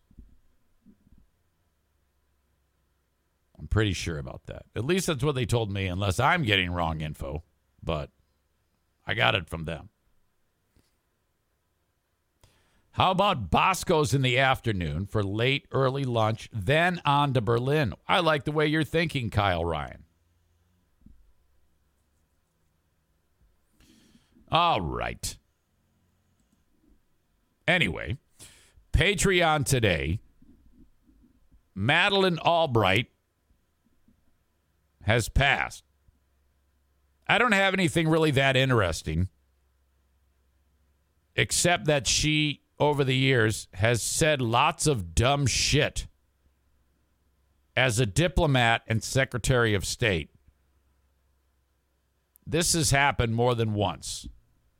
I'm pretty sure about that. At least that's what they told me, unless I'm getting wrong info. But I got it from them. How about Bosco's in the afternoon for late, early lunch, then on to Berlin? I like the way you're thinking, Kyle Ryan. All right. Anyway, Patreon today. Madeleine Albright has passed. I don't have anything really that interesting, except that she, over the years, has said lots of dumb shit as a diplomat and Secretary of State. This has happened more than once.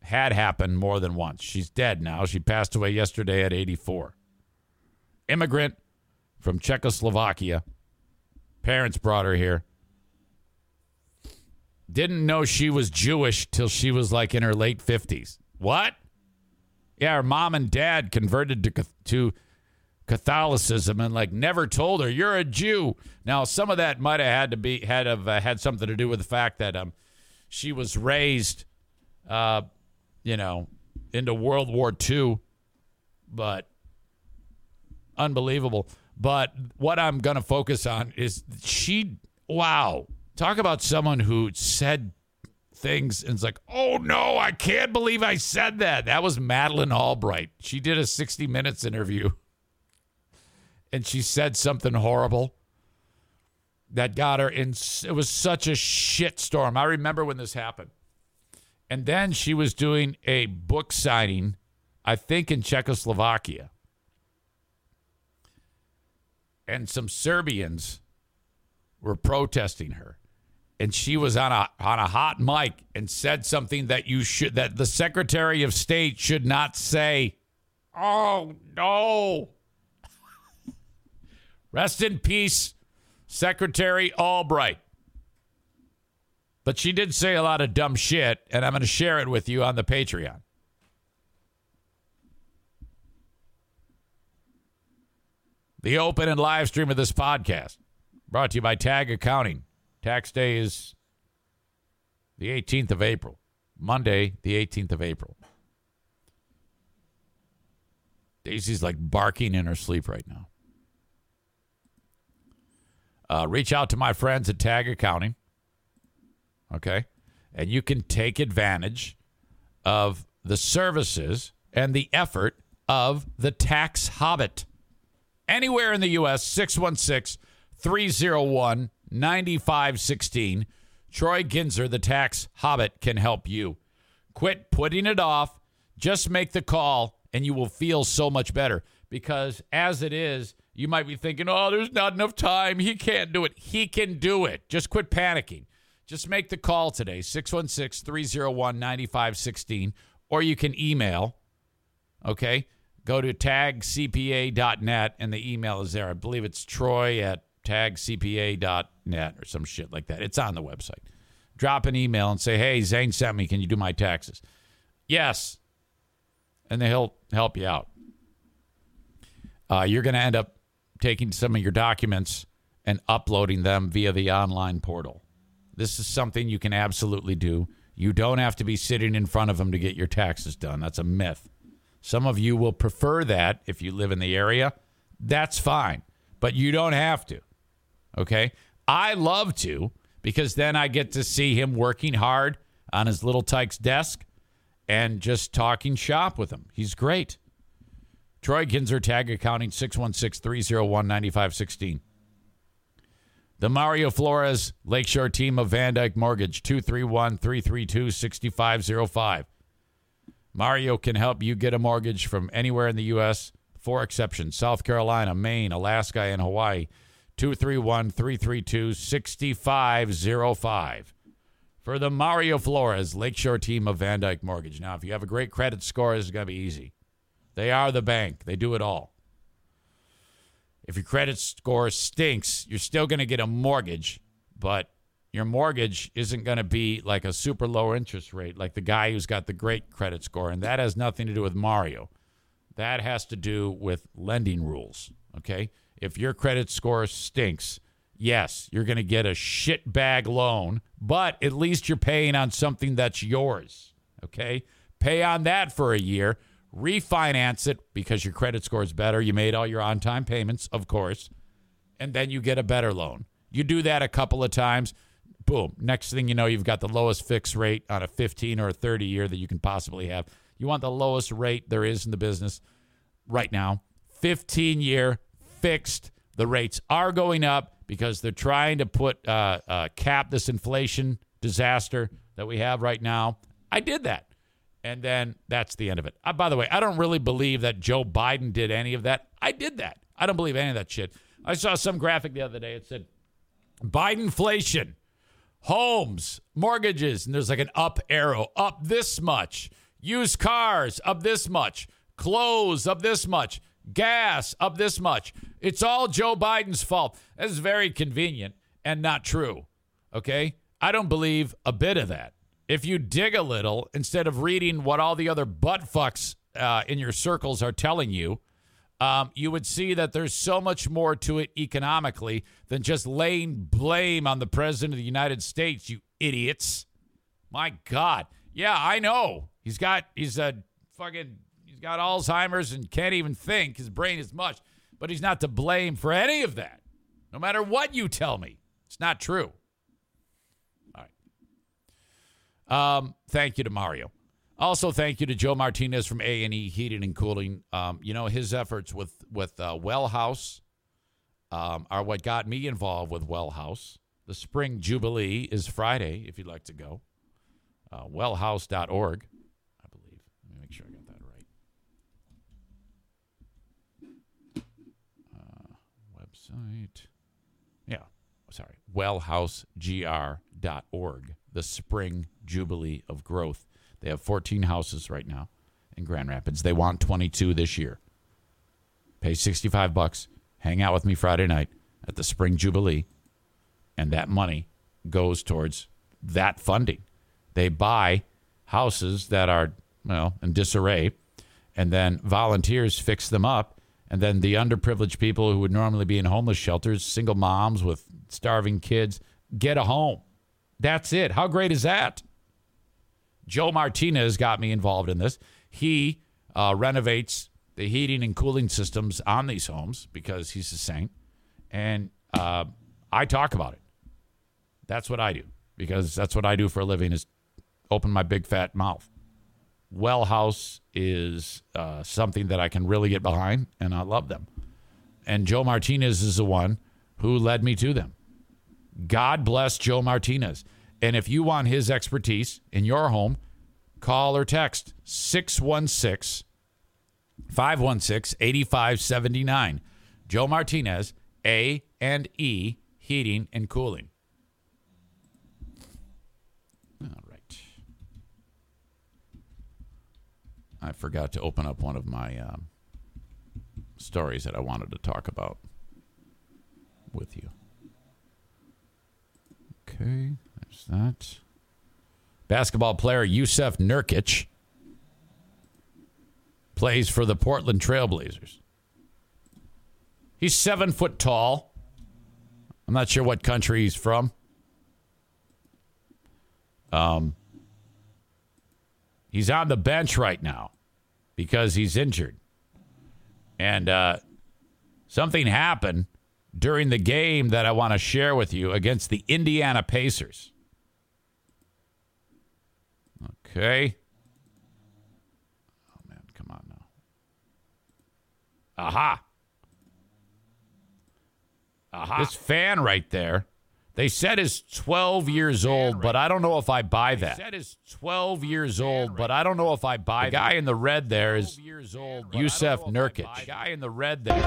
Had happened more than once. She's dead now. She passed away yesterday at 84. Immigrant from Czechoslovakia. Parents brought her here. Didn't know she was Jewish till she was like in her late 50s. What? Yeah, her mom and dad converted to, to Catholicism and like never told her you're a Jew. Now, some of that might have had to be had have uh, had something to do with the fact that um she was raised uh you know into World War II, but unbelievable. But what I'm going to focus on is she wow, Talk about someone who said things and it's like, oh no, I can't believe I said that. That was Madeleine Albright. She did a 60 Minutes interview and she said something horrible that got her in. It was such a shitstorm. I remember when this happened. And then she was doing a book signing, I think in Czechoslovakia. And some Serbians were protesting her and she was on a on a hot mic and said something that you should that the Secretary of State should not say. Oh no. Rest in peace, Secretary Albright. But she did say a lot of dumb shit, and I'm going to share it with you on the Patreon. The open and live stream of this podcast brought to you by Tag Accounting. Tax day is the 18th of April. Monday, the 18th of April. Daisy's like barking in her sleep right now. Uh, reach out to my friends at Tag Accounting. Okay. And you can take advantage of the services and the effort of the tax hobbit. Anywhere in the U.S., 616 301 9516. Troy Ginzer, the tax hobbit, can help you. Quit putting it off. Just make the call and you will feel so much better because as it is, you might be thinking, oh, there's not enough time. He can't do it. He can do it. Just quit panicking. Just make the call today, 616 301 9516, or you can email, okay? Go to tagcpa.net, and the email is there. I believe it's troy at tagcpa.net or some shit like that. It's on the website. Drop an email and say, hey, Zane sent me. Can you do my taxes? Yes. And then he'll help you out. Uh, you're going to end up taking some of your documents and uploading them via the online portal. This is something you can absolutely do. You don't have to be sitting in front of them to get your taxes done. That's a myth. Some of you will prefer that if you live in the area. That's fine, but you don't have to. Okay? I love to because then I get to see him working hard on his little tyke's desk and just talking shop with him. He's great. Troy Kinzer, Tag Accounting, 616 301 9516. The Mario Flores Lakeshore team of VanDyk Mortgage, 231 332 6505. Mario can help you get a mortgage from anywhere in the U.S., four exceptions South Carolina, Maine, Alaska, and Hawaii. 231 332 6505. For the Mario Flores Lakeshore team of VanDyk Mortgage. Now, if you have a great credit score, this is going to be easy. They are the bank, they do it all. If your credit score stinks, you're still going to get a mortgage, but your mortgage isn't going to be like a super low interest rate like the guy who's got the great credit score. And that has nothing to do with Mario. That has to do with lending rules. Okay. If your credit score stinks, yes, you're going to get a shit bag loan, but at least you're paying on something that's yours. Okay. Pay on that for a year refinance it because your credit score is better. You made all your on time payments, of course, and then you get a better loan. You do that a couple of times, boom. Next thing you know, you've got the lowest fixed rate on a 15 or a 30 year that you can possibly have. You want the lowest rate there is in the business right now 15 year fixed. The rates are going up because they're trying to put uh, uh, cap this inflation disaster that we have right now. I did that and then that's the end of it. Uh, by the way, I don't really believe that Joe Biden did any of that. I did that. I don't believe any of that shit. I saw some graphic the other day. It said Biden inflation, homes, mortgages, and there's like an up arrow, up this much. Used cars, up this much. Clothes, up this much. Gas, up this much. It's all Joe Biden's fault. That's very convenient and not true. Okay? I don't believe a bit of that if you dig a little, instead of reading what all the other butt fucks uh, in your circles are telling you, um, you would see that there's so much more to it economically than just laying blame on the president of the United States, you idiots. My God. Yeah, I know. He's got, he's a fucking, he's got Alzheimer's and can't even think. His brain is mush, but he's not to blame for any of that. No matter what you tell me, it's not true. All right. Um, thank you to Mario. Also, thank you to Joe Martinez from A and E Heating and Cooling. Um, you know his efforts with with uh, Well House um, are what got me involved with Well House. The Spring Jubilee is Friday. If you'd like to go, uh, wellhouse.org, I believe. Let me make sure I got that right. Uh, website. Yeah, sorry, wellhousegr.org. The Spring jubilee of growth. They have 14 houses right now in Grand Rapids. They want 22 this year. Pay 65 bucks. Hang out with me Friday night at the Spring Jubilee, and that money goes towards that funding. They buy houses that are well in disarray, and then volunteers fix them up, and then the underprivileged people who would normally be in homeless shelters, single moms with starving kids, get a home. That's it. How great is that? Joe Martinez got me involved in this. He uh, renovates the heating and cooling systems on these homes because he's a saint. And uh, I talk about it. That's what I do because that's what I do for a living is open my big fat mouth. Well House is uh, something that I can really get behind, and I love them. And Joe Martinez is the one who led me to them. God bless Joe Martinez. And if you want his expertise in your home, call or text 616 516 8579. Joe Martinez, A and E Heating and Cooling. All right. I forgot to open up one of my um, stories that I wanted to talk about with you. Okay, there's that. Basketball player Jusuf Nurkic plays for the Portland Trailblazers. He's seven foot tall. I'm not sure what country he's from. Um, he's on the bench right now because he's injured. And uh, something happened during the game that I want to share with you against the Indiana Pacers. Okay. Oh, man, come on now. Aha. Aha. This fan right there, they said is 12 years old, but I don't know if I buy that. They said is 12 years old, but I don't know if I buy the guy in the red there is years old, Jusuf Nurkic. The guy in the red there.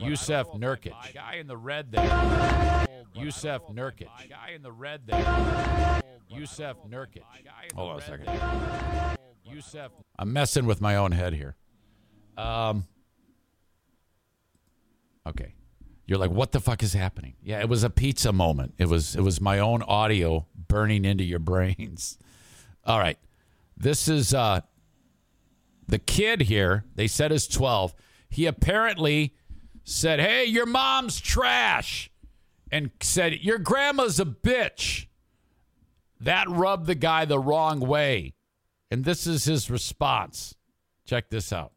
Jusuf Nurkic. The guy in the red there. Jusuf Nurkic. The guy in the red there. Jusuf Nurkic. Hold on a second. Jusuf. I'm messing with my own head here. Um. Okay. You're like, what the fuck is happening? Yeah, it was a pizza moment. It was it was my own audio burning into your brains. All right. This is uh the kid here, they said is 12. He apparently said, Hey, your mom's trash. And said, Your grandma's a bitch. That rubbed the guy the wrong way. And this is his response. Check this out.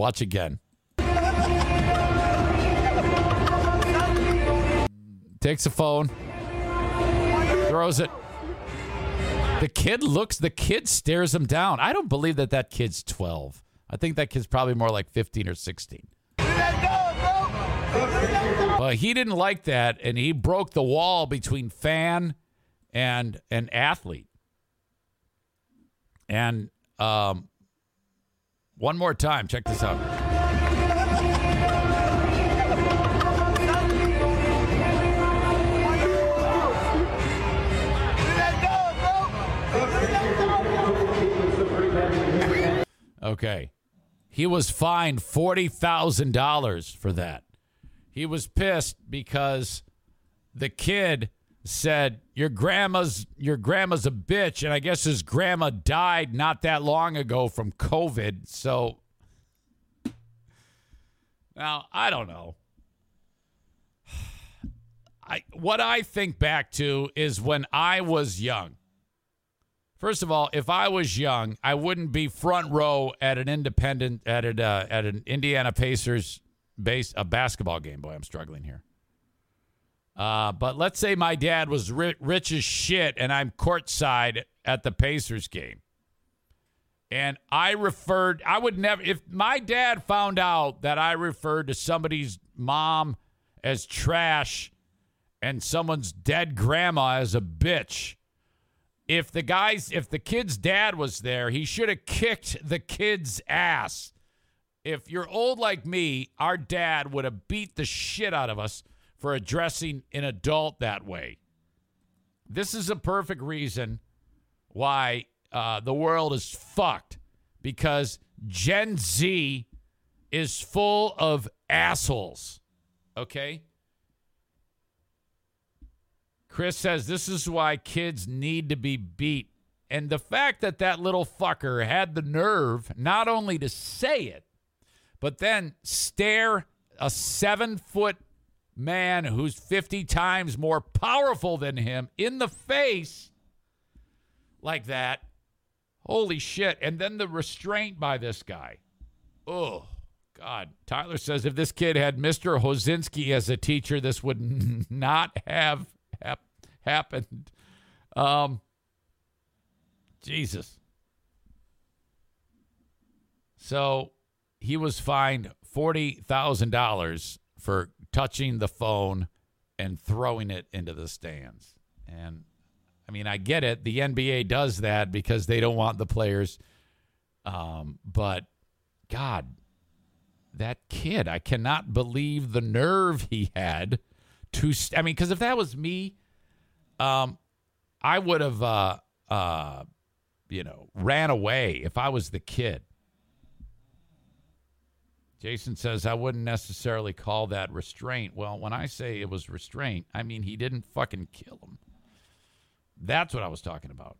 Watch again. Takes a phone, throws it. The kid looks, the kid stares him down. I don't believe that that kid's 12. I think that kid's probably more like 15 or 16. But he didn't like that, and he broke the wall between fan and an athlete. And um, one more time. Check this out. Okay. He was fined $40,000 for that. He was pissed because the kid said your grandma's your grandma's a bitch and i guess his grandma died not that long ago from covid so now i don't know. I what i think back to is when i was young. First of all if i was young i wouldn't be front row at an independent at an, uh, at an indiana pacers base a basketball game boy i'm struggling here uh, but let's say my dad was ri- rich as shit and I'm courtside at the Pacers game. And I referred, I would never, if my dad found out that I referred to somebody's mom as trash and someone's dead grandma as a bitch, if the guy's, if the kid's dad was there, he should have kicked the kid's ass. If you're old like me, our dad would have beat the shit out of us for addressing an adult that way. This is a perfect reason why uh, the world is fucked because Gen Z is full of assholes. Okay? Chris says this is why kids need to be beat. And the fact that that little fucker had the nerve not only to say it, but then stare a seven foot man who's 50 times more powerful than him in the face like that. Holy shit. And then the restraint by this guy. Oh, God. Tyler says if this kid had Mr. Hosinski as a teacher, this would not have hap- happened. Um, Jesus. So he was fined forty thousand dollars for touching the phone and throwing it into the stands. And I mean, I get it. The NBA does that because they don't want the players. Um, but God, that kid, I cannot believe the nerve he had to. St- I mean, because if that was me, um, I would have, uh, uh, you know, ran away if I was the kid. Jason says, I wouldn't necessarily call that restraint. Well, when I say it was restraint, I mean he didn't fucking kill him. That's what I was talking about.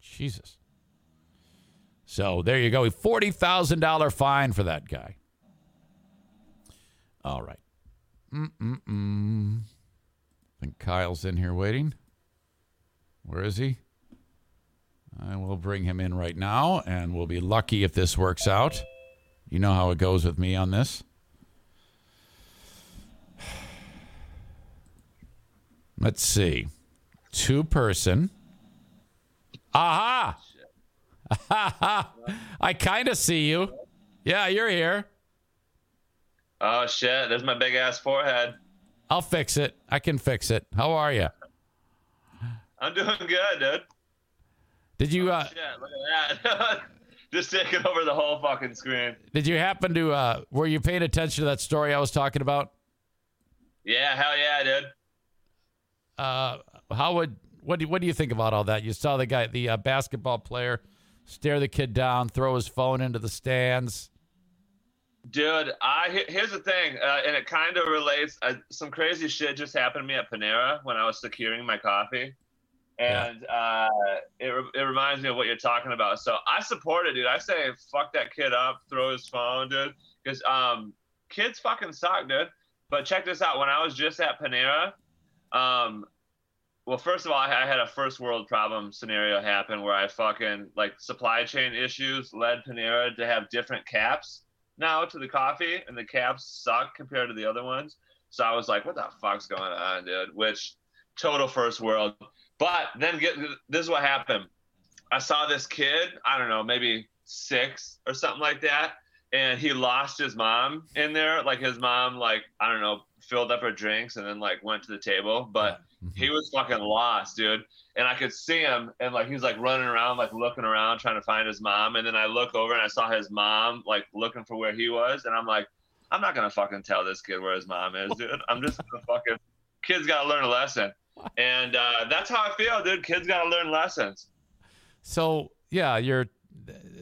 Jesus. So there you go. A $40,000 fine for that guy. All right. Mm-mm-mm. I think Kyle's in here waiting. Where is he? I will bring him in right now, and we'll be lucky if this works out. You know how it goes with me on this. Let's see. Two person. Aha! I kind of see you. Yeah, you're here. Oh shit! There's my big ass forehead. I'll fix it. I can fix it. How are you? I'm doing good, dude. Did you? Uh, Shit, look at that. Just taking over the whole fucking screen. did you happen to? Uh, were you paying attention to that story I was talking about? Yeah, hell yeah, dude. Uh, how would what do what do you think about all that? You saw the guy, the uh, basketball player, stare the kid down, throw his phone into the stands. Dude, I here's the thing, uh, and it kind of relates. Uh, some crazy shit just happened to me at Panera when I was securing my coffee, and uh, it it reminds me of what you're talking about. So I support it, dude. I say fuck that kid up, throw his phone, dude, because um, kids fucking suck, dude. But check this out. When I was just at Panera, um, well, first of all, I I had a first world problem scenario happen where I fucking like supply chain issues led Panera to have different caps now to the coffee, and the caps suck compared to the other ones. So I was like, what the fuck's going on, dude? Which total first world. But then get this is what happened. I saw this kid, I don't know, maybe six or something like that, and he lost his mom in there. Like his mom, like I don't know, filled up her drinks and then like went to the table, but mm-hmm. he was fucking lost, dude. And I could see him, and like he was like running around, like looking around, trying to find his mom. And then I look over and I saw his mom, like looking for where he was, and I'm like, I'm not gonna fucking tell this kid where his mom is, dude. I'm just gonna fucking. Kids gotta learn a lesson, and uh, that's how I feel, dude. Kids gotta learn lessons. So yeah, you're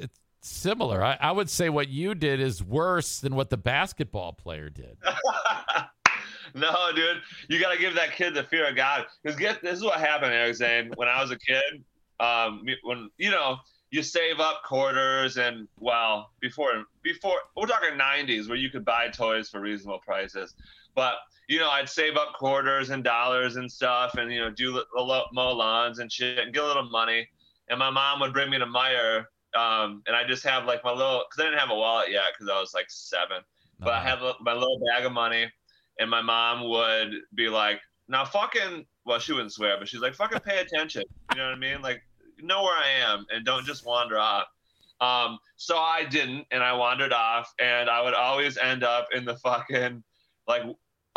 it's similar. I, I would say what you did is worse than what the basketball player did. no, dude, you got to give that kid the fear of God. Because get this is what happened, Eric Zane. When I was a kid, um, when you know you save up quarters and well, before before we're talking '90s where you could buy toys for reasonable prices, but you know I'd save up quarters and dollars and stuff, and you know do li- mow lawns and shit, and get a little money. And my mom would bring me to Meijer, um, and I just have like my little because I didn't have a wallet yet because I was like seven, but I Uh-huh. had my little bag of money and my mom would be like, "Now fucking," well, she wouldn't swear, but she's like, "Fucking pay attention." You know what I mean? Like, know where I am and don't just wander off. Um, so I didn't, and I wandered off, and I would always end up in the fucking like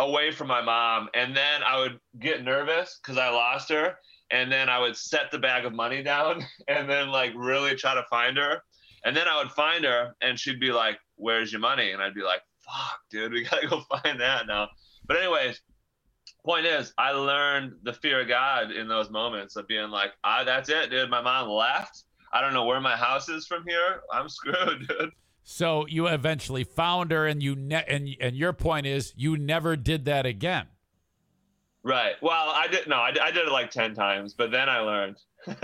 away from my mom, and then I would get nervous because I lost her, and then I would set the bag of money down, and then like really try to find her, and then I would find her, and she'd be like, "Where's your money?" And I'd be like, "Fuck, dude, we gotta go find that now." But anyways, point is, I learned the fear of God in those moments of being like, "Ah, that's it, dude. My mom left. I don't know where my house is from here. I'm screwed, dude." So you eventually found her, and you ne- and and your point is you never did that again. Right. Well, I did no, I, I did it like ten times, but then I learned.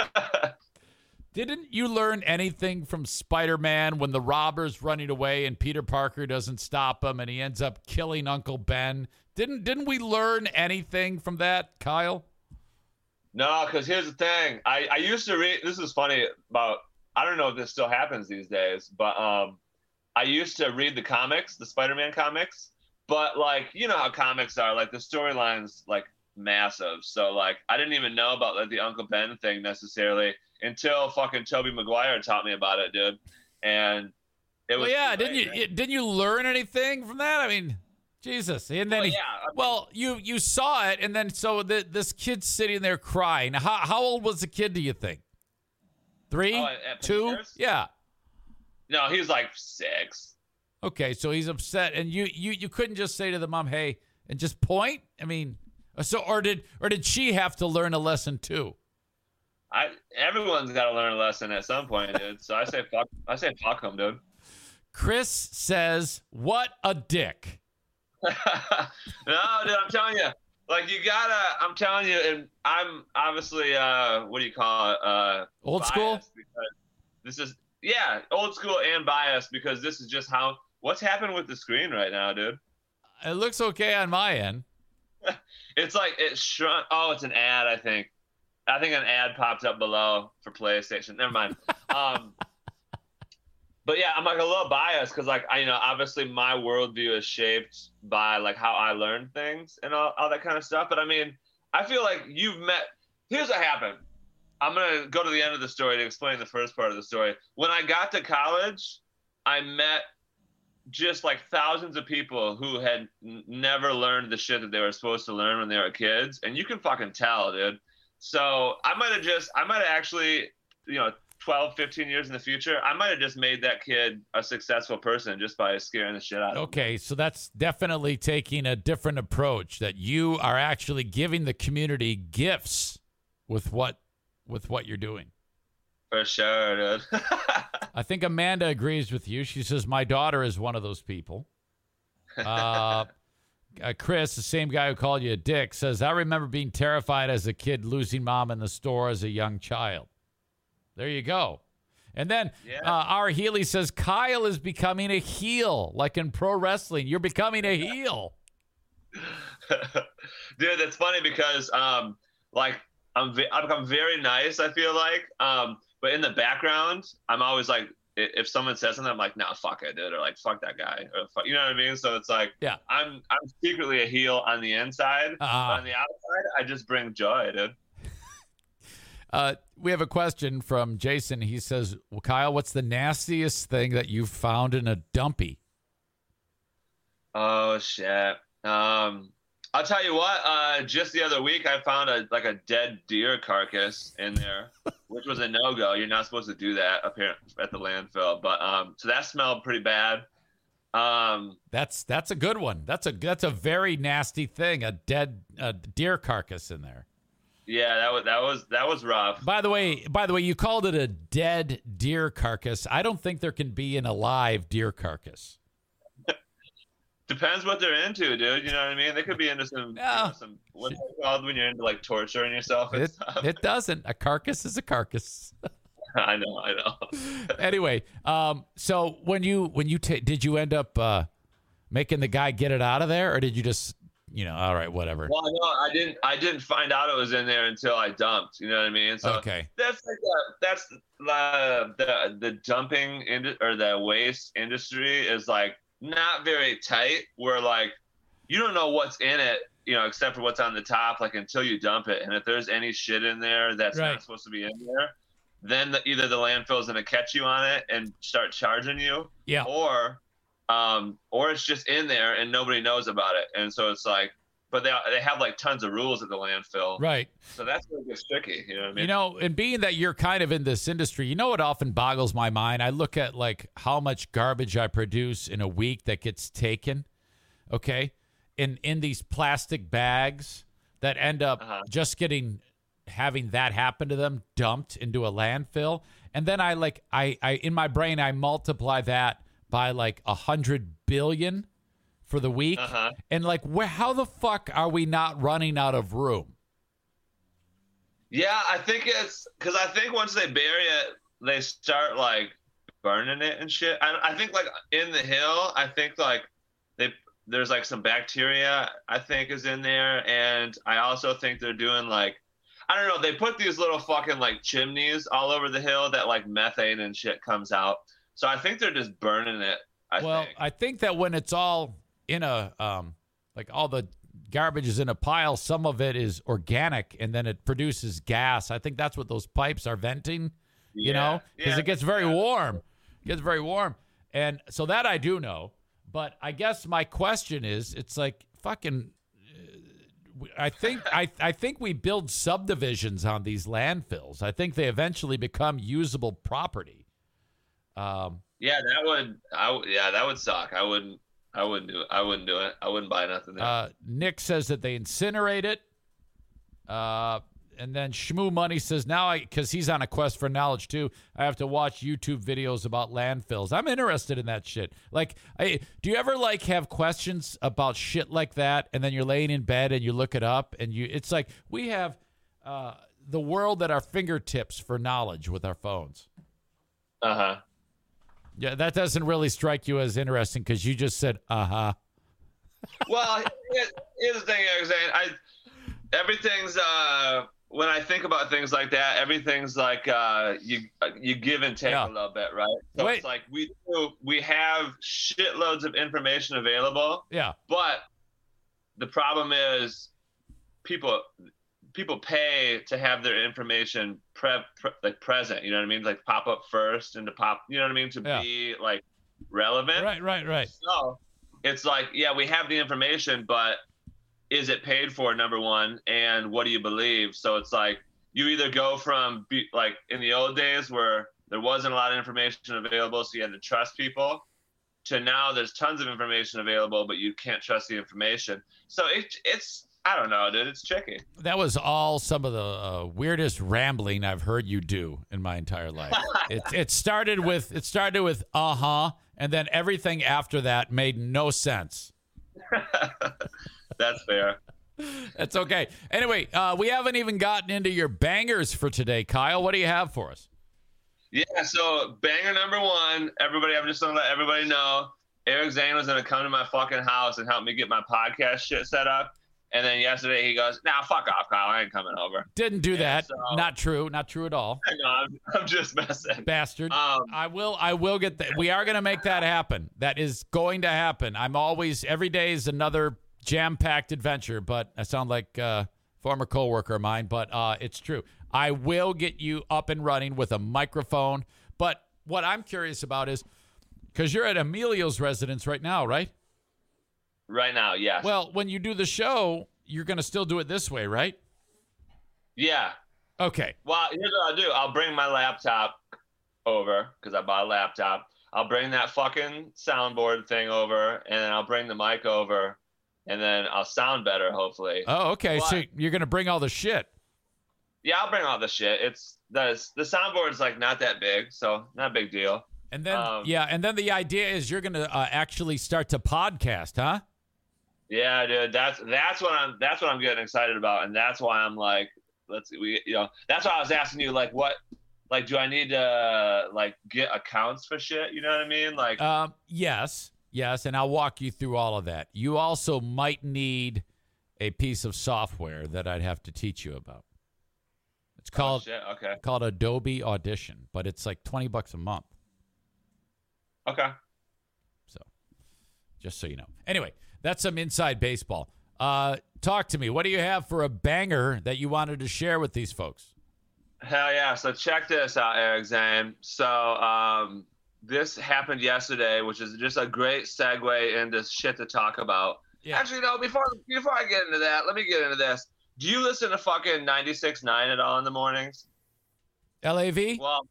Didn't you learn anything from Spider-Man when the robber's running away and Peter Parker doesn't stop him and he ends up killing Uncle Ben? Didn't didn't we learn anything from that, Kyle? No, because here's the thing. I, I used to read. This is funny about. I don't know if this still happens these days, but um, I used to read the comics, the Spider-Man comics. But like, you know how comics are. Like the storylines, like massive. So like, I didn't even know about like the Uncle Ben thing necessarily until fucking Tobey Maguire taught me about it, dude. And It was Well, yeah, didn't you didn't you learn anything from that? I mean, Jesus. And then Well, he, yeah, I mean- well, you you saw it and then so the, this kid's sitting there crying. How how old was the kid do you think? 3? Oh, at- at 2? Paris? Yeah. No, he was like six. Okay, so he's upset and you you you couldn't just say to the mom, "Hey," and just point? I mean, so or did or did she have to learn a lesson too? I everyone's got to learn a lesson at some point, dude. So I say fuck. I say fuck him, dude. Chris says, "What a dick." no, dude, I'm telling you, like you gotta. I'm telling you, and I'm obviously, uh, what do you call it? Uh, Old school? This is yeah, old school and biased because this is just how. What's happened with the screen right now, dude? It looks okay on my end. It's like it shrunk. Oh, it's an ad. I think. I think an ad popped up below for PlayStation. Never mind. Um, but yeah, I'm like a little biased because like I, you know, obviously my worldview is shaped by like how I learn things and all, all that kind of stuff. But I mean, I feel like you've met. Here's what happened. I'm gonna go to the end of the story to explain the first part of the story. When I got to college, I met just like thousands of people who had n- never learned the shit that they were supposed to learn when they were kids, and you can fucking tell, dude. So I might have just, I might have actually, you know, 12, 15 years in the future, I might have just made that kid a successful person just by scaring the shit out of him. Okay, so that's definitely taking a different approach that you are actually giving the community gifts with what with what you're doing. For sure, dude. I think Amanda agrees with you. She says my daughter is one of those people. Uh, uh, Chris, the same guy who called you a dick, says I remember being terrified as a kid losing mom in the store as a young child. There you go. And then Yeah. uh, our Healy says Kyle is becoming a heel, like in pro wrestling. You're becoming a heel. dude that's funny because um like i'm ve- i've become very nice i feel like um but in the background i'm always like if someone says something i'm like nah fuck it dude or like fuck that guy or fuck, you know what i mean so it's like Yeah. i'm i'm secretly a heel on the inside Ah. on the outside i just bring joy dude Uh, we have a question from Jason. He says, well, Kyle, what's the nastiest thing that you've found in a dumpy? oh shit um I'll tell you what. Uh, just the other week, I found a like a dead deer carcass in there, which was a no go. You're not supposed to do that apparently at the landfill. But um, so that smelled pretty bad. Um, That's that's a good one. That's a that's a very nasty thing. A dead uh, deer carcass in there. yeah, that was that was that was rough. By the way, by the way, you called it a dead deer carcass. I don't think there can be an alive deer carcass. Depends what they're into, dude. You know what I mean? They could be into some, you Yeah. know, some what's it called when you're into like torturing yourself and It stuff. it doesn't. A carcass is a carcass. I know, I know. anyway, um, so when you when you ta did you end up uh, making the guy get it out of there, or did you just you know all right whatever? Well, no, I didn't. I didn't find out it was in there until I dumped. You know what I mean? So okay. that's like the, that's the the the dumping ind- or the waste industry is like not very tight. Where like you don't know what's in it, you know, except for what's on the top, like until you dump it. And if there's any shit in there that's Right. not supposed to be in there, then the, either the landfill's gonna catch you on it and start charging you, Yeah. or um, or it's just in there and nobody knows about it. And so it's like, but they they have like tons of rules at the landfill, Right. so that's where it gets tricky. You know what I mean? You know, and being that you're kind of in this industry, you know what often boggles my mind? I look at like how much garbage I produce in a week that gets taken, okay? In in these plastic bags that end up Uh-huh. just getting having that happen to them dumped into a landfill. And then I like I I in my brain I multiply that by like a hundred billion for the week. Uh-huh. And like where how the fuck are we not running out of room? Yeah, I think it's because I think once they bury it, they start like burning it and shit. I, I think like in the hill, I think like they there's like some bacteria I think is in there, and I also think they're doing like I don't know. They put these little fucking like chimneys all over the hill that like methane and shit comes out. So I think they're just burning it. I well, think. I think that when it's all in a um, like all the garbage is in a pile, some of it is organic, and then it produces gas. I think that's what those pipes are venting. You Yeah, know, because yeah, it gets very yeah. warm. It gets very warm, And so that I do know. But I guess my question is, it's like fucking. uh, I think I I think we build subdivisions on these landfills. I think they eventually become usable property. Um, Yeah, that would. I yeah, that would suck. I wouldn't. I wouldn't do it. I wouldn't do it. I wouldn't buy nothing there. uh, Nick says that they incinerate it. Uh, and then Shmoo Money says now I because he's on a quest for knowledge too. I have to watch YouTube videos about landfills. I'm interested in that shit. Like, I, do you ever like have questions about shit like that, and then you're laying in bed and you look it up, and you it's like we have uh, the world at our fingertips for knowledge with our phones. Uh huh. Yeah, that doesn't really strike you as interesting because you just said uh huh. well, here- here's the thing. Zane. I everything's uh when I think about things like that, everything's like uh you you give and take Yeah. a little bit, right? So Wait. it's like we do, we have shitloads of information available, Yeah, but the problem is people people pay to have their information pre, pre like present. You know what I mean? Like pop up first and to pop. You know what I mean? To Yeah. be like relevant. right, right, right. So it's like, yeah, we have the information, but is it paid for? Number one, and what do you believe? So it's like you either go from be, like in the old days where there wasn't a lot of information available, so you had to trust people, to now there's tons of information available, but you can't trust the information. So it, it's I don't know, dude. It's tricky. That was all some of the uh, weirdest rambling I've heard you do in my entire life. it, it started with it started with uh huh, and then everything after that made no sense. That's fair. That's okay. Anyway, uh, we haven't even gotten into your bangers for today, Kyle. What do you have for us? Yeah, so banger number one, everybody, I'm just gonna let everybody know Eric Zane was gonna come to my fucking house and help me get my podcast shit set up. And then yesterday he goes, Nah, fuck off, Kyle. I ain't coming over. Didn't do Yeah, that. so- Not true. Not true at all. No, I'm, I'm just messing. Bastard. Um, I will. I will get that. We are going to make that happen. That is going to happen. I'm always every day is another jam-packed adventure. But I sound like uh, former coworker of mine. But uh, it's true. I will get you up and running with a microphone. But what I'm curious about is because you're at Emilio's residence right now, right? Right now, yes. Well, when you do the show, you're going to still do it this way, right? yeah. Okay. Well, here's what I'll do. I'll bring my laptop over because I bought a laptop. I'll bring that fucking soundboard thing over, and then I'll bring the mic over, and then I'll sound better, hopefully. Oh, okay. So you're going to bring all the shit. Yeah, I'll bring all the shit. It's the the soundboard's like not that big, so not a big deal. And then, Um, yeah, and then the idea is you're going to uh, actually start to podcast, huh? Yeah, dude, that's that's what I'm that's what I'm getting excited about, and that's why I'm like, let's we you know that's why I was asking you like what like do I need to like get accounts for shit? You know what I mean? Like Um, yes, yes, and I'll walk you through all of that. You also might need a piece of software that I'd have to teach you about. It's oh, called shit. Okay, called Adobe Audition, but it's like twenty bucks a month. okay. So, just so you know. Anyway, that's some inside baseball. Uh, talk to me. What do you have for a banger that you wanted to share with these folks? Hell yeah! So check this out, Eric Zane. So um, this happened yesterday, which is just a great segue into shit to talk about. Yeah. Actually, no. Before before I get into that, let me get into this. Do you listen to fucking 96.9 at all in the mornings? Lav. Well,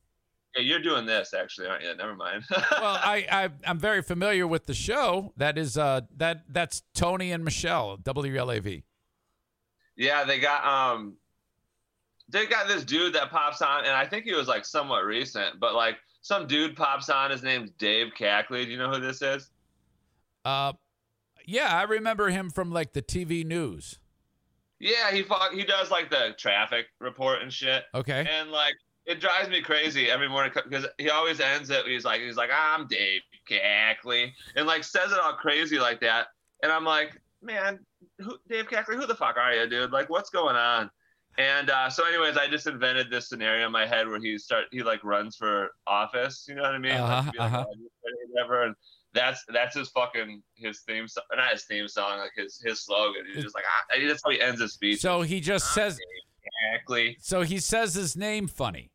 you're doing this actually, aren't you? Never mind. well, I, I I'm very familiar with the show. That is uh that that's Tony and Michelle WLAV. yeah, they got um, they got this dude that pops on, and I think he was like somewhat recent, but like some dude pops on. His name's Dave Cackley. Do you know who this is? Uh, yeah, I remember him from like the TV news. Yeah, he fuck, he does like the traffic report and shit, Okay. and like it drives me crazy every morning because he always ends it. He's like, he's like, I'm Dave Cackley, and like says it all crazy like that, and I'm like, man, who, Dave Cackley, who the fuck are you, dude? Like, what's going on? And uh, so, anyways, I just invented this scenario in my head where he start he like runs for office. You know what I mean? Uh-huh, like, uh-huh. "Oh, whatever. And that's that's his fucking his theme song, not his theme song, like his his slogan. He's just like ah, that's how he ends his speech. So he just I'm says. Dave Cackley. So he says his name funny.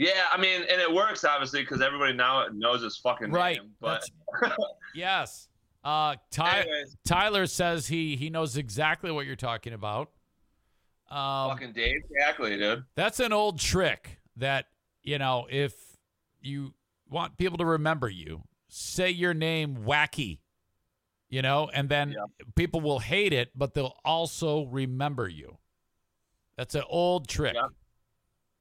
Yeah, I mean, and it works obviously because everybody now knows his fucking Right. name. But yes. Uh, Ty- anyways, Tyler says he he knows exactly what you're talking about. Um, fucking Dave Cackley, dude. That's an old trick that, you know, if you want people to remember you, say your name wacky, you know, and then Yeah. people will hate it, but they'll also remember you. That's an old trick. Yeah.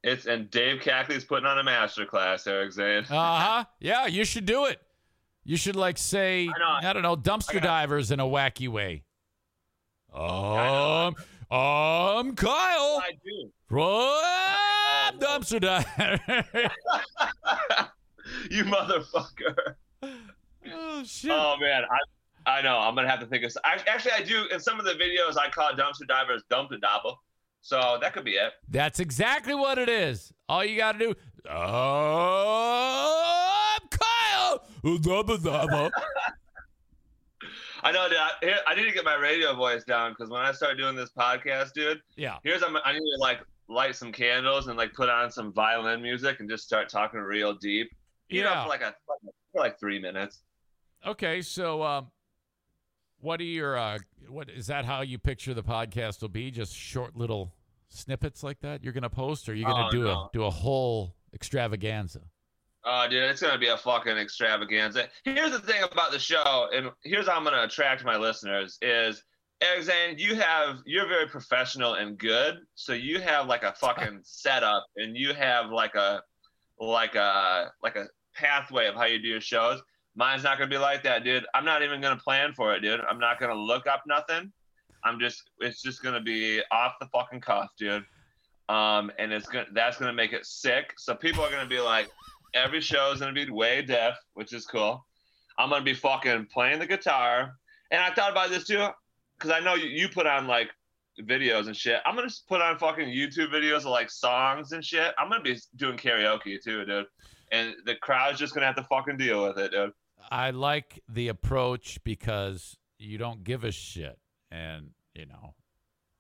It's and Dave Cackley's putting on a master class, Eric Zane. Uh huh. Yeah, you should do it. You should like say, I. I, don't know, dumpster I got- divers in a wacky way. Um, I'm Kyle I do. from dumpster diver. you motherfucker. oh shit. Oh man, I I know. I'm gonna have to think of. I, actually, I do. In some of the videos, I call dumpster divers dumpster dabble. So that could be it. That's exactly what it is. All you got to do. I'm Kyle. I know, dude. I, here, I need to get my radio voice down because when I start doing this podcast, dude, Yeah. here's I'm, I need to like light some candles and like put on some violin music and just start talking real deep. You know, Yeah. for like a for like three minutes. Okay. So, um, what are your uh, what is that? How you picture the podcast will be? Just short little snippets like that you're gonna post, or are you gonna Oh, do a do a whole extravaganza? Oh, dude, it's gonna be a fucking extravaganza. Here's the thing about the show, and here's how I'm gonna attract my listeners: is Zane, you have you're very professional and good, so you have like a fucking setup, and you have like a like a like a pathway of how you do your shows. Mine's not gonna be like that, dude. I'm not even gonna plan for it, dude. I'm not gonna look up nothing. I'm just it's just gonna be off the fucking cuff, dude. Um, and it's gonna that's gonna make it sick. So people are gonna be like, every show is gonna be way deaf, which is cool. I'm gonna be fucking playing the guitar, and I thought about this too, because I know you, you put on like videos and shit. I'm gonna put on fucking YouTube videos of like songs and shit. I'm gonna be doing karaoke too, dude. And the crowd's just gonna have to fucking deal with it, dude. I like the approach because you don't give a shit, and you know,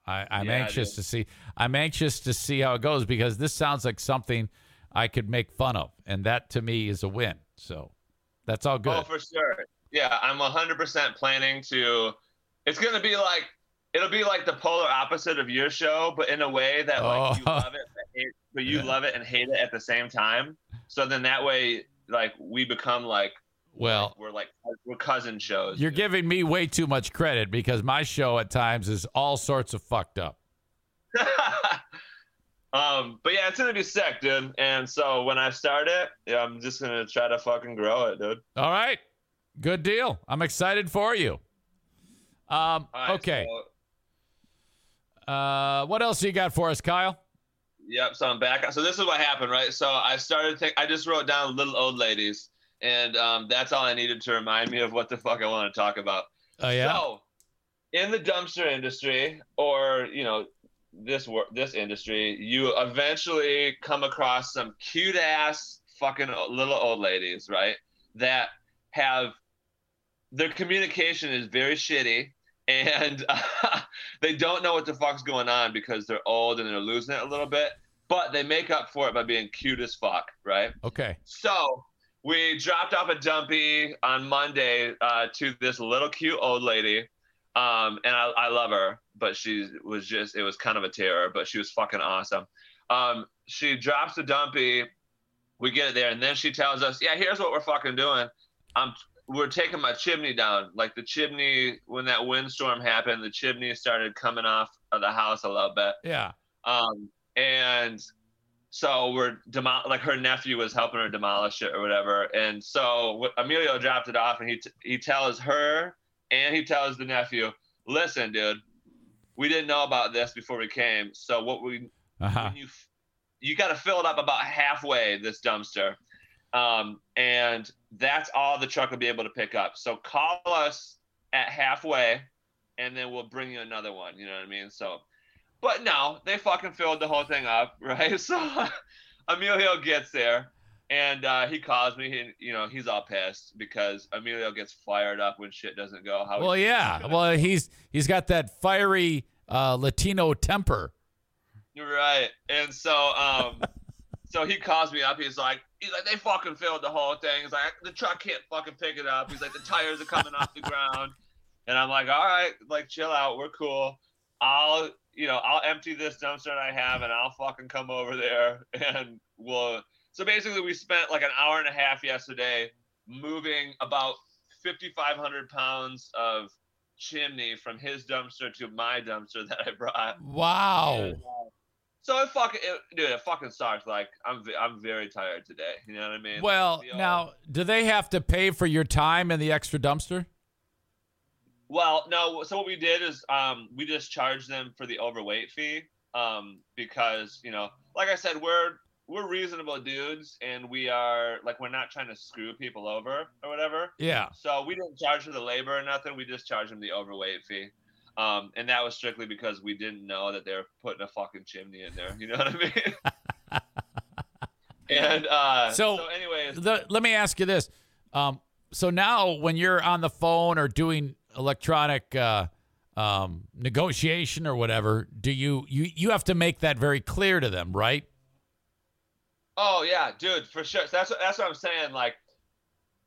I, I'm Yeah, anxious to see. I'm anxious to see how it goes because this sounds like something I could make fun of, and that to me is a win. So that's all oh, good. Oh, for sure. Yeah, I'm 100% planning to. It's gonna be like it'll be like the polar opposite of your show, but in a way that like you Oh. love it, but, hate, but you Yeah. love it and hate it at the same time. So then that way, like we become like well, we're like we're cousin shows. you're giving me way too much credit because my show at times is all sorts of fucked up. um, but yeah, it's gonna be sick, dude. And so when I start it, yeah, I'm just gonna try to fucking grow it, dude. All right, good deal. I'm excited for you. Um, right, okay. so- Uh, what else you got for us, Kyle? Yep. So I'm back. So this is what happened, right? So I started. Think, I just wrote down little old ladies, and um, that's all I needed to remind me of what the fuck I want to talk about. Oh yeah. So, in the dumpster industry, or you know, this wor- this industry, you eventually come across some cute ass fucking little old ladies, right? That have their communication is very shitty, and they don't know what the fuck's going on because they're old and they're losing it a little bit. But they make up for it by being cute as fuck, right? Okay. So we dropped off a dumpy on Monday uh, to this little cute old lady. Um, and I, I love her, but she was just, it was kind of a terror, but she was fucking awesome. Um, she drops the dumpy. We get it there. And then she tells us, yeah, here's what we're fucking doing. I'm, we're taking my chimney down. Like the chimney, when that windstorm happened, the chimney started coming off of the house a little bit. Yeah. Um, and so we're demo- like her nephew was helping her demolish it or whatever. And so Emilio dropped it off, and he t- he tells her and he tells the nephew, "Listen, dude, we didn't know about this before we came. So what we Uh-huh. you f- you got to fill it up about halfway this dumpster um, and that's all the truck will be able to pick up so call us at halfway and then we'll bring you another one you know what i mean so but no they fucking filled the whole thing up right so emilio gets there and uh, he calls me and you know he's all pissed because emilio gets fired up when shit doesn't go how Well, he yeah. Well, he's he's got that fiery uh, Latino temper. Right. And so um so he calls me up. He's like, he's like, they fucking filled the whole thing. He's like, the truck can't fucking pick it up. He's like, the tires are coming off the ground. And I'm like, all right, like chill out, we're cool. I'll, you know, I'll empty this dumpster that I have, and I'll fucking come over there, and we'll. So basically, we spent like an hour and a half yesterday moving about 5,500 pounds of chimney from his dumpster to my dumpster that I brought. Wow. And, uh, so it fucking, it, dude, it fucking sucks. Like I'm, I'm very tired today. You know what I mean? Well, now, do they have to pay for your time and the extra dumpster? Well, no. So what we did is, um, we just charged them for the overweight fee, um, because you know, like I said, we're we're reasonable dudes, and we are like we're not trying to screw people over or whatever. Yeah. So we didn't charge for the labor or nothing. We just charged them the overweight fee. Um, and that was strictly because we didn't know that they were putting a fucking chimney in there. You know what I mean? and uh, So- so, anyways, The, let me ask you this. Um, so now, when you're on the phone or doing electronic uh, um, negotiation or whatever, do you you you have to make that very clear to them, right? Oh yeah, dude, for sure. So that's what, that's what I'm saying. Like,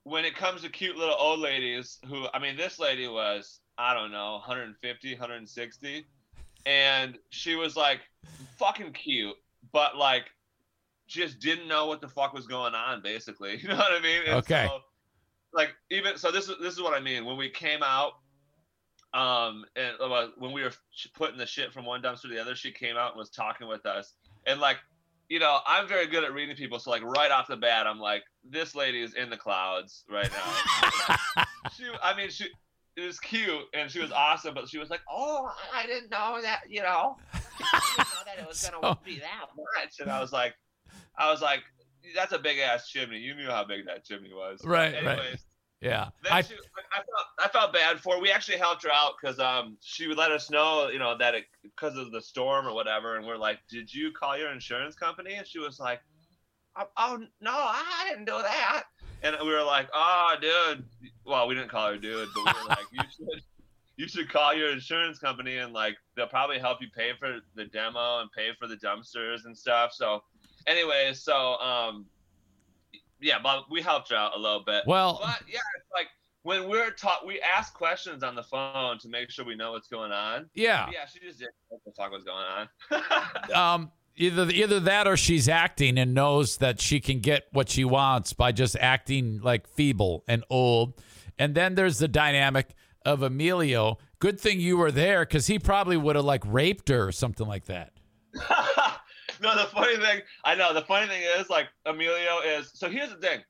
when it comes to cute little old ladies, who I mean, this lady was I don't know, 150, 160, and she was like fucking cute, but like just didn't know what the fuck was going on. Basically, you know what I mean? And Okay. So, like even so, this is this is what I mean. When we came out, um, and uh, when we were putting the shit from one dumpster to the other, she came out and was talking with us, and like you know, I'm very good at reading people. So like right off the bat, I'm like, this lady is in the clouds right now. she, I mean, she it was cute and she was awesome, but she was like, oh, I didn't know that, you know, I didn't know that it was gonna So- be that much. And I was like, I was like, that's a big ass chimney. You knew how big that chimney was. Right, right. Yeah. I, she, I felt I felt bad for her. We actually helped her out because um she would let us know you know that it because of the storm or whatever, and we're like, did you call your insurance company? And she was like, oh, oh no, I didn't do that. And we were like, oh dude, well we didn't call her dude, but we were like, you should you should call your insurance company and like they'll probably help you pay for the demo and pay for the dumpsters and stuff. So, anyways, so um yeah, but we helped her out a little bit. well, But yeah, it's like when we're taught, we ask questions on the phone to make sure we know what's going on. yeah. Yeah, she just didn't know what the fuck was going on. Um, either either that or she's acting and knows that she can get what she wants by just acting like feeble and old. And then there's the dynamic of Emilio. Good thing you were there because he probably would have like raped her or something like that. no, the funny thing, I know. The funny thing is, like, Emilio is. So here's the thing.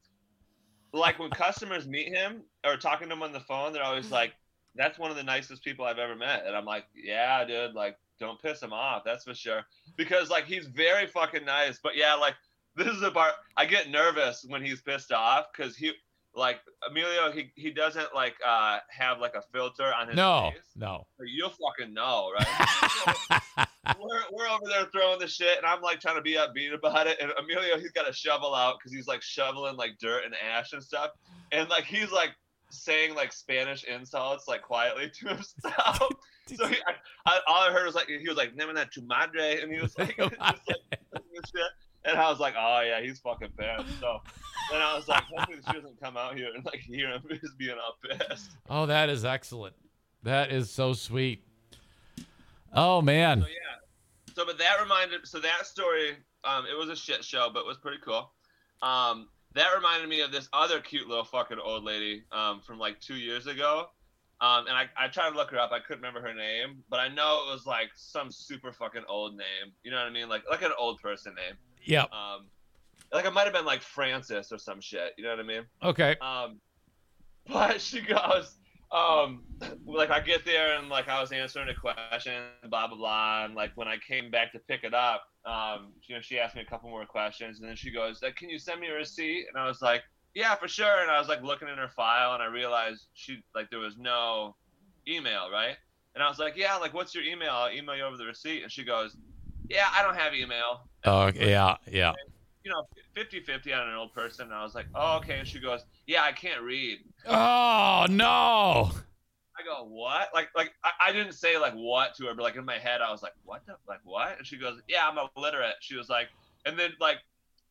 Like when customers meet him or talking to him on the phone, they're always mm-hmm. like, "That's one of the nicest people I've ever met," and I'm like, "Yeah, dude. Like, don't piss him off. That's for sure." Because like he's very fucking nice, but yeah, like this is the part I get nervous when he's pissed off because he, like Emilio, he he doesn't like uh have like a filter on his No, face. no. So You'll fucking know, right? we're, we're over there throwing the shit, and I'm like trying to be upbeat about it. And Emilio, he's got a shovel out because he's like shoveling like dirt and ash and stuff. And like he's like saying like Spanish insults like quietly to himself. so he, I, I, all I heard was like he was like "Never that tu madre," and he was like, just, like and I was like, oh yeah, he's fucking pissed. So then I was like, hopefully she doesn't come out here and like hear him just being all pissed. Oh, that is excellent. That is so sweet. Oh man. So yeah. So but that reminded so that story, um, it was a shit show, but it was pretty cool. Um, that reminded me of this other cute little fucking old lady um, from like two years ago. Um, and I, I tried to look her up. I couldn't remember her name, but I know it was like some super fucking old name. You know what I mean? Like like an old person name. Yep. Um, like I might have been like Francis or some shit. You know what I mean? Okay. Um, but she goes, um, like I get there and like I was answering a question, blah blah blah, and like when I came back to pick it up, um, you know, she asked me a couple more questions, and then she goes, like, "Can you send me a receipt?" And I was like, "Yeah, for sure." And I was like looking in her file, and I realized she like there was no email, right? And I was like, "Yeah, like what's your email? I'll email you over the receipt." And she goes, "Yeah, I don't have email." Oh yeah, yeah. You know, 50-50 on an old person. And I was like, "Oh, okay." And she goes, "Yeah, I can't read." Oh no. I go, what? Like, like I, I didn't say like what to her, but like in my head, I was like, what the, like what? And she goes, yeah, I'm illiterate. She was like, and then like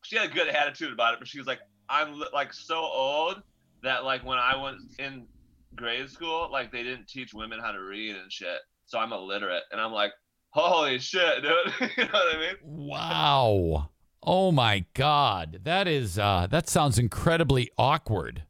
she had a good attitude about it, but she was like, I'm like so old that like when I was in grade school, like they didn't teach women how to read and shit, so I'm illiterate, and I'm like, holy shit, dude, you know what I mean? Wow. Oh my God. That is uh that sounds incredibly awkward.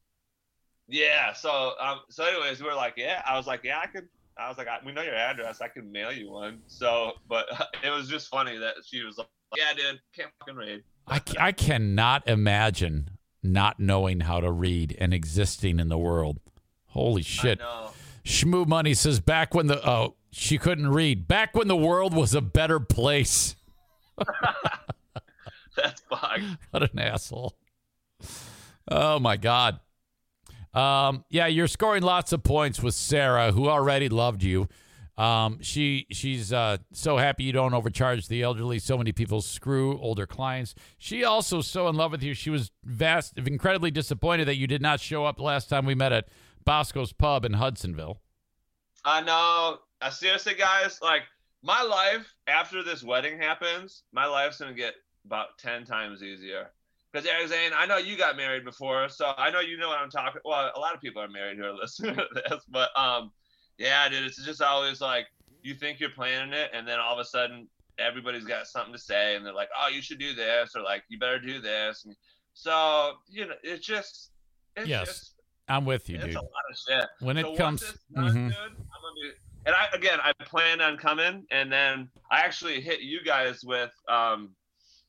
Yeah. So um. So anyways, we were like, yeah. I was like, yeah, I could. I was like, I, we know your address. I can mail you one. So, but it was just funny that she was like, yeah, dude, can't fucking read. I, I cannot imagine not knowing how to read and existing in the world. Holy shit. No. Shmoo Money says back when the oh she couldn't read. Back when the world was a better place. That's fucked. What an asshole. Oh my God. Um, yeah, you're scoring lots of points with Sarah, who already loved you. Um, she she's uh, so happy you don't overcharge the elderly. So many people screw older clients. She also so in love with you. She was vast, incredibly disappointed that you did not show up last time we met at Bosco's Pub in Hudsonville. I know. Uh, seriously, guys, like my life after this wedding happens, my life's gonna get about ten times easier. Because Eric Zane, I know you got married before, so I know you know what I'm talking. Well, a lot of people are married who are listening to this, but um, yeah, dude, it's just always like you think you're planning it, and then all of a sudden everybody's got something to say, and they're like, "Oh, you should do this," or like, "You better do this." And so you know, it's just, it's Yes, just I'm with you, it's dude. a lot of shit. When it So comes, done, Mhm. dude, I'm gonna be, and I again, I plan on coming, and then I actually hit you guys with um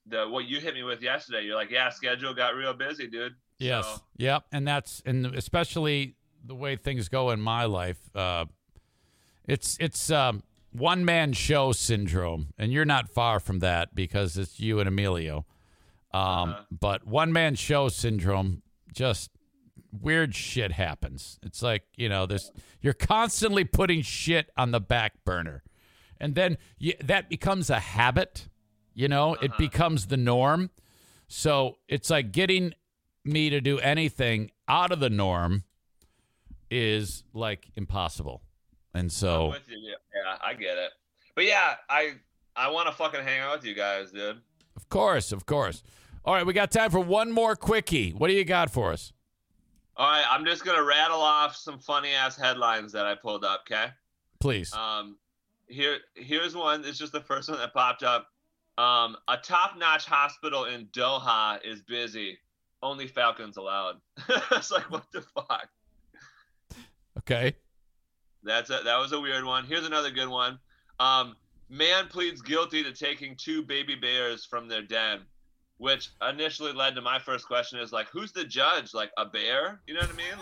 the what you hit me with yesterday. You're like, yeah, schedule got real busy, dude. Yes. So, Yep. And that's and especially the way things go in my life. Uh, it's it's um, one man show syndrome, and you're not far from that because it's you and Emilio. Um, Uh-huh. But one man show syndrome, just weird shit happens. It's like you know this. You're constantly putting shit on the back burner, and then you, that becomes a habit. You know, it uh-huh. becomes the norm. So it's like getting me to do anything out of the norm is like impossible. And so. Yeah, yeah, I get it. But yeah, I I want to fucking hang out with you guys, dude. of course, of course. All right, we got time for one more quickie. What do you got for us? All right, I'm just gonna rattle off some funny ass headlines that I pulled up. Okay. Please. Um, here, here's one. It's just the first one that popped up. Um, a top-notch hospital in Doha is busy. Only Falcons allowed. it's like what the fuck. Okay. That's a, that was a weird one. Here's another good one. Um, man pleads guilty to taking two baby bears from their den, which initially led to my first question: is like, who's the judge? Like a bear? You know what I mean?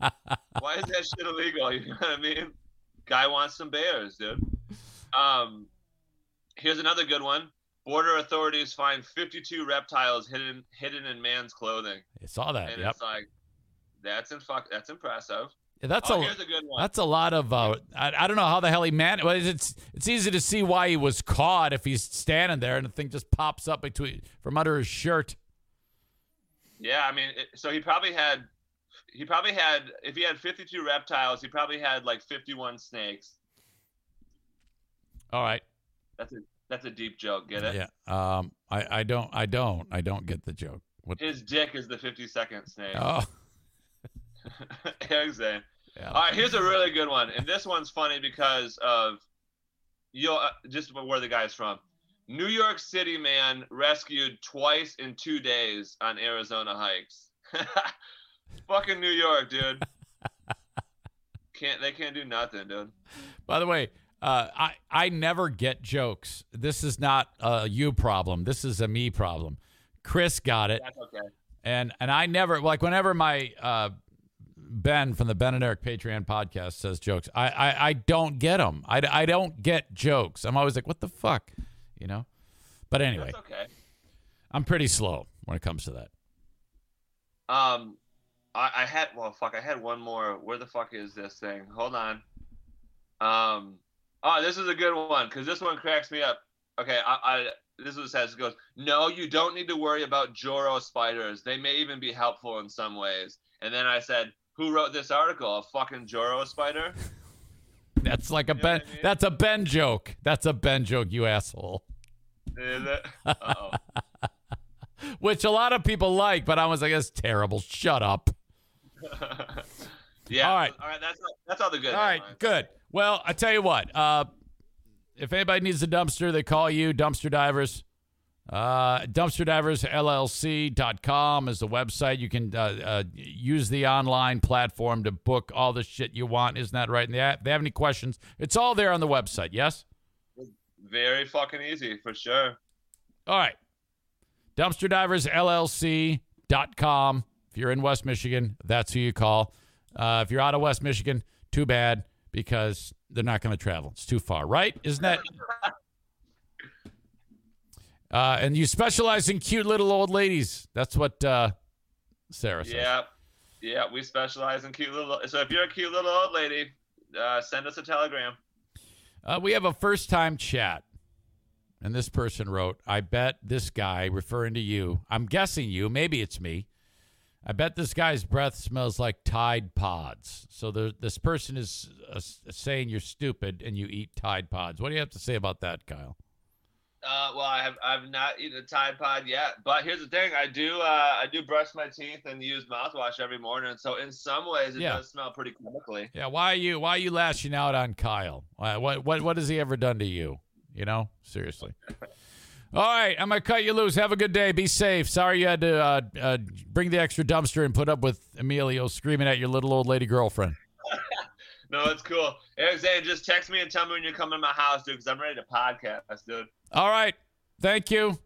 Like, why is that shit illegal? You know what I mean? Guy wants some bears, dude. Um, here's another good one. Border authorities find 52 reptiles hidden hidden in man's clothing, I saw that. and Yep. it's like, that's in fuck, that's impressive. Yeah, That's oh, a a that's a lot of. Uh, I, I don't know how the hell he man. Well, it's it's easy to see why he was caught if he's standing there and the thing just pops up between from under his shirt. Yeah, I mean, it, so he probably had, he probably had, if he had 52 reptiles, he probably had like 51 snakes. All right. That's a that's a deep joke. Get it? Yeah. Um. I I don't I don't I don't get the joke. What? His dick is the 52nd snake. Oh. Zane. Yeah. All right, here's a really good one, and this one's funny because of you uh, just where the guy's from. New York City man rescued twice in two days on Arizona hikes. Fucking New York, dude. Can't they can't do nothing, dude. By the way, uh, I I never get jokes. This is not a you problem. This is a me problem. Chris got it, That's okay. and and I never like whenever my uh, Ben from the Ben and Eric Patreon podcast says jokes, I I, I don't get them. I, I don't get jokes. I'm always like, what the fuck, you know. But anyway, That's okay. I'm pretty slow when it comes to that. Um, I, I had well, fuck, I had one more. Where the fuck is this thing? Hold on. Um, oh, this is a good one because this one cracks me up. Okay, I, I this is says. It goes, no, you don't need to worry about Joro spiders. They may even be helpful in some ways. And then I said, who wrote this article? A fucking Joro spider? That's like a You know Ben. I mean? That's a Ben joke. That's a Ben joke. You asshole. Is it? Uh-oh. which a lot of people like, but I was like, that's terrible. Shut up. yeah. All right. All right. That's all, that's all the good. All right, good. Well, I tell you what. Uh, if anybody needs a dumpster, they call you, Dumpster Divers. Uh, DumpsterDiversLLC.com is the website. You can uh, uh, use the online platform to book all the shit you want. Isn't that right? And they have, they have any questions, it's all there on the website. Yes. Very fucking easy for sure. All right. DumpsterDiversLLC.com. If you're in West Michigan, that's who you call. Uh, if you're out of West Michigan, too bad because they're not going to travel. It's too far, right? Isn't that? Uh, and you specialize in cute little old ladies. That's what uh, Sarah says. Yeah. Yeah. We specialize in cute little. So if you're a cute little old lady, uh, send us a telegram. Uh, we have a first time chat. And this person wrote, I bet this guy, referring to you, I'm guessing you, maybe it's me. I bet this guy's breath smells like Tide Pods. So there, this person is uh, saying you're stupid and you eat Tide Pods. What do you have to say about that, Kyle? Uh, well, I have I've not eaten a Tide Pod yet, but here's the thing: I do uh, I do brush my teeth and use mouthwash every morning. So in some ways, it Yeah. does smell pretty chemically. Yeah, why are you why are you lashing out on Kyle? What what what has he ever done to you? You know, seriously. All right, I'm gonna cut you loose. Have a good day. Be safe. Sorry you had to uh, uh, bring the extra dumpster and put up with Emilio screaming at your little old lady girlfriend. No, it's cool. Eric Zane, just text me and tell me when you're coming to my house, dude, because I'm ready to podcast, dude. All right, thank you.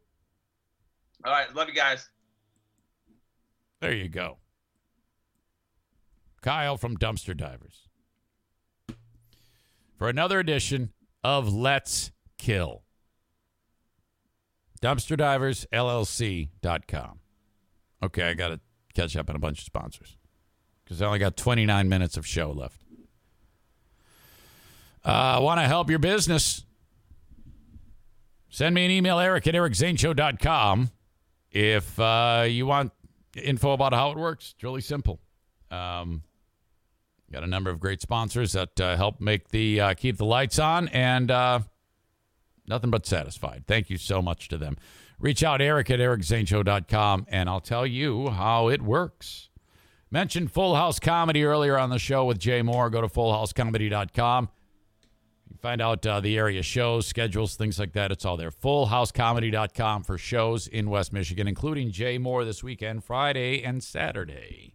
All right, love you guys. There you go. Kyle from Dumpster Divers. For another edition of Let's Kill. DumpsterDiversLLC.com. Okay, I got to catch up on a bunch of sponsors because I only got 29 minutes of show left. Uh, I want to help your business. Send me an email, eric at ericzaneshow.com if uh, you want info about how it works. It's really simple. Um, got a number of great sponsors that uh, help make the uh, keep the lights on, and uh, nothing but satisfied. Thank you so much to them. Reach out, Eric at ericzaneshow.com, and I'll tell you how it works. Mentioned Full House Comedy earlier on the show with Jay Mohr. Go to fullhousecomedy.com. Find out uh, the area shows, schedules, things like that. It's all there. Fullhousecomedy.com for shows in West Michigan, including Jay Mohr this weekend, Friday and Saturday.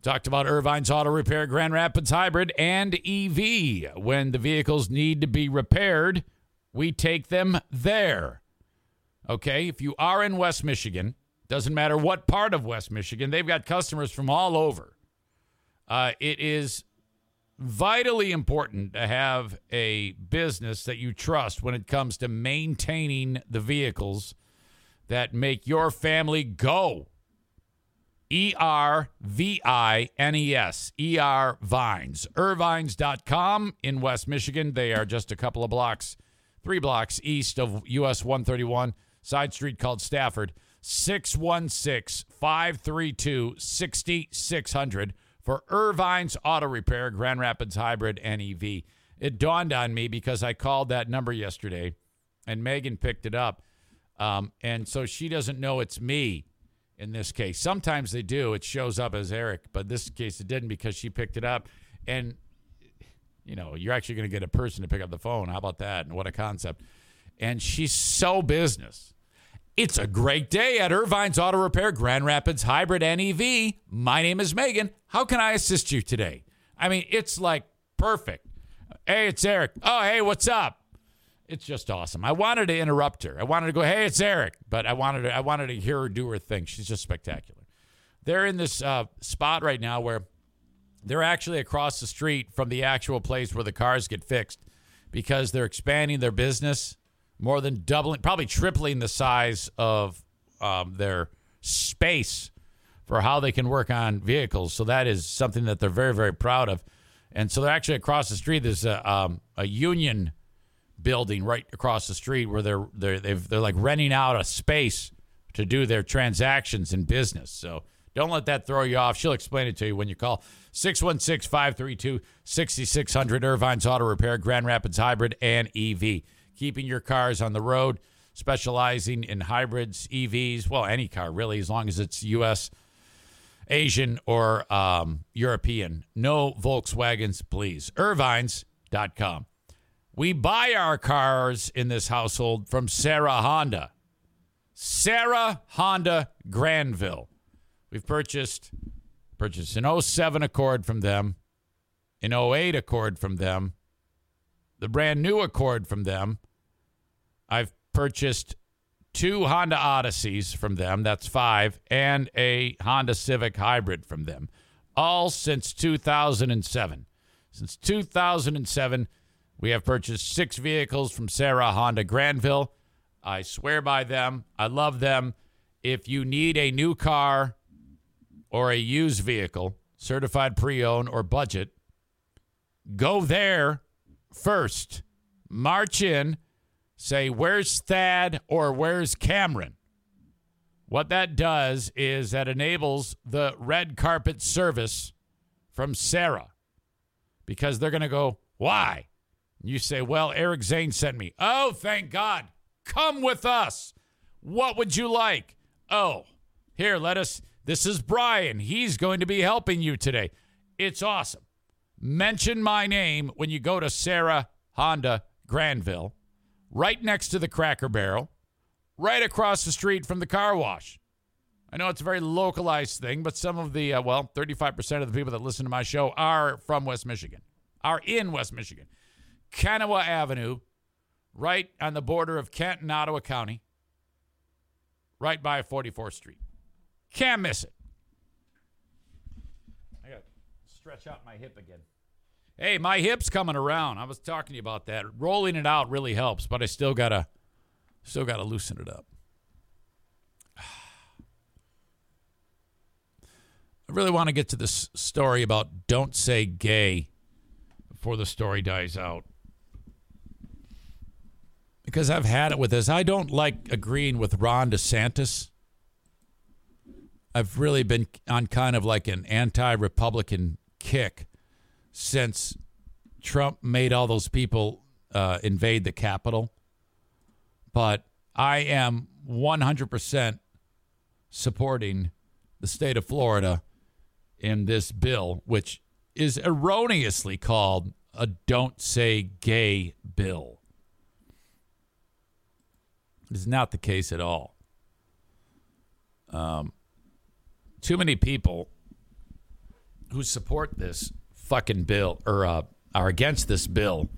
Talked about Ervine's Auto Repair, Grand Rapids Hybrid, and EV. When the vehicles need to be repaired, we take them there. Okay, if you are in West Michigan, doesn't matter what part of West Michigan, they've got customers from all over. Uh, it is vitally important to have a business that you trust when it comes to maintaining the vehicles that make your family go. E R V I N E S, E R Vines. Ervines.com in West Michigan. They are just a couple of blocks, three blocks east of US 131, side street called Stafford. 616 532 6600 for Ervine's Auto Repair, Grand Rapids Hybrid, and EV. It dawned on me because I called that number yesterday and Megan picked it up. Um, and so she doesn't know it's me in this case. Sometimes they do. It shows up as Eric, but this case it didn't because she picked it up. And, you know, you're actually going to get a person to pick up the phone. How about that? And what a concept. And she's so business. It's a great day at Ervine's Auto Repair, Grand Rapids Hybrid and EV. My name is Megan. How can I assist you today? I mean, it's like perfect. Hey, it's Eric. Oh, hey, what's up? It's just awesome. I wanted to interrupt her. I wanted to go, "Hey, it's Eric," but I wanted to, I wanted to hear her do her thing. She's just spectacular. They're in this uh, spot right now where they're actually across the street from the actual place where the cars get fixed because they're expanding their business more than doubling, probably tripling the size of um, their space for how they can work on vehicles. So that is something that they're very, very proud of. And so they're actually across the street. There's a, um, a union building right across the street where they're they're they've, they're like renting out a space to do their transactions in business. So don't let that throw you off. She'll explain it to you when you call 616-532-6600 Ervine's Auto Repair, Grand Rapids Hybrid and EV. Keeping your cars on the road specializing in hybrids, EVs, well, any car really, as long as it's U.S., Asian, or um, European. No Volkswagens, please. Ervines.com. We buy our cars in this household from Serra Honda. Serra Honda Grandville. We've purchased purchased an 07 Accord from them, an 08 Accord from them, the brand new Accord from them. I've purchased two Honda Odysseys from them, that's five, and a Honda Civic Hybrid from them, all since 2007. Since 2007, we have purchased six vehicles from Serra Honda Grandville. I swear by them. I love them. If you need a new car or a used vehicle, certified pre owned or budget, go there first. March in say, Where's Thad or where's Cameron? What that does is that enables the red carpet service from Serra because they're going to go, Why? You say, Well, Eric Zane sent me. Oh, thank God. Come with us. What would you like? Oh, here, let us. This is Brian. He's going to be helping you today. It's awesome. Mention my name when you go to Serra Honda Grandville right next to the Cracker Barrel, right across the street from the car wash. I know it's a very localized thing, but some of the, uh, well, 35% of the people that listen to my show are from West Michigan, are in West Michigan. Kenowa Avenue, right on the border of Kent and Ottawa County, right by 44th Street. Can't miss it. I got to stretch out my hip again. Hey, my hip's coming around. I was talking to you about that. Rolling it out really helps, but I still gotta still gotta loosen it up. I really want to get to this story about don't say gay before the story dies out. Because I've had it with this. I don't like agreeing with Ron DeSantis. I've really been on kind of like an anti Republican kick since Trump made all those people uh, invade the Capitol. But I am 100% supporting the state of Florida in this bill, which is erroneously called a Don't Say Gay bill. It is not the case at all. Um, too many people who support this fucking bill or uh, are against this bill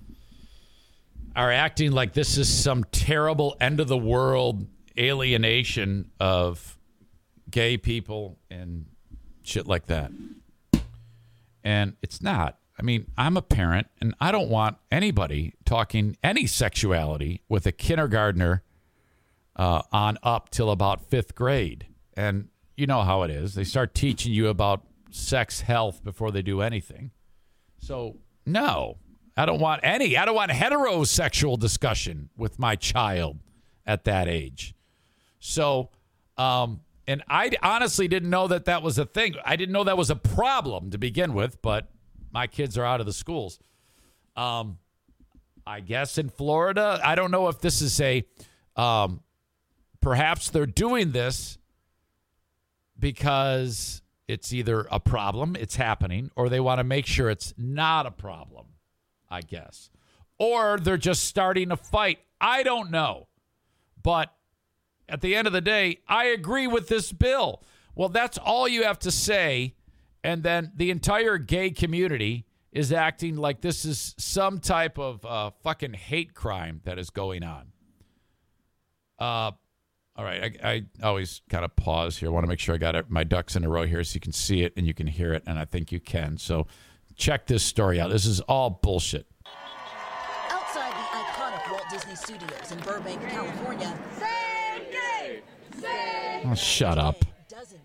are acting like this is some terrible end of the world alienation of gay people and shit like that. And it's not. I mean, I'm a parent and I don't want anybody talking any sexuality with a kindergartner uh, on up till about fifth grade. And you know how it is. They start teaching you about sex health before they do anything. So, no, I don't want any. I don't want heterosexual discussion with my child at that age. So, um, and I honestly didn't know that that was a thing. I didn't know that was a problem to begin with, but my kids are out of the schools. Um, I guess in Florida, I don't know if this is a, um, perhaps they're doing this because it's either a problem, it's happening, or they want to make sure it's not a problem, I guess. Or they're just starting a fight. I don't know. But at the end of the day, I agree with this bill. Well, that's all you have to say. And then the entire gay community is acting like this is some type of uh, fucking hate crime that is going on. Uh, all right, I, I always kind of pause here. I want to make sure I got it, my ducks in a row here so you can see it and you can hear it, and I think you can. So check this story out. This is all bullshit. Outside the iconic Walt Disney Studios in Burbank, California. Say gay! Say Oh, shut up.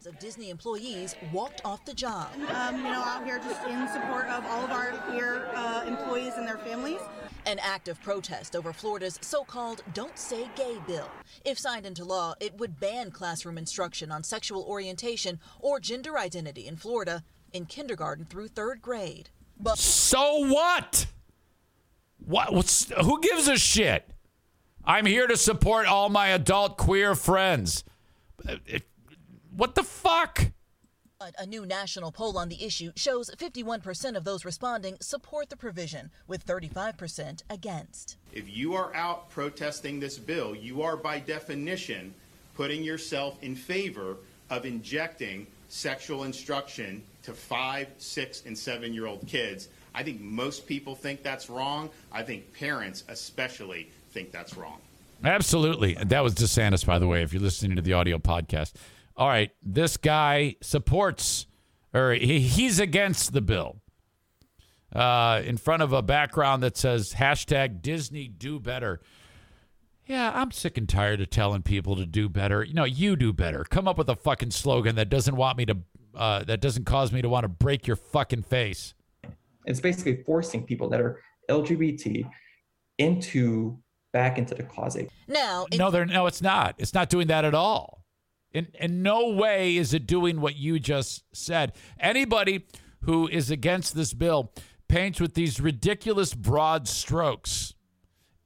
Dozens of Disney employees walked off the job. um, you know, out here just in support of all of our here uh, employees and their families. An act of protest over Florida's so called Don't Say Gay bill. If signed into law, it would ban classroom instruction on sexual orientation or gender identity in Florida in kindergarten through third grade. But So what? What? What's, who gives a shit? I'm here to support all my adult queer friends. Uh, it- what the fuck? But a new national poll on the issue shows 51% of those responding support the provision, with 35% against. If you are out protesting this bill, you are by definition putting yourself in favor of injecting sexual instruction to five, six, and seven year old kids. I think most people think that's wrong. I think parents, especially, think that's wrong. Absolutely. That was DeSantis, by the way, if you're listening to the audio podcast. All right. This guy supports, or he, he's against the bill uh, in front of a background that says hashtag Disney do better. Yeah, I'm sick and tired of telling people to do better. You know, you do better. Come up with a fucking slogan that doesn't want me to, uh, that doesn't cause me to want to break your fucking face. It's basically forcing people that are LGBT into back into the closet. Now, in No, they're no, it's not. It's not doing that at all. In in no way is it doing what you just said. Anybody who is against this bill paints with these ridiculous broad strokes.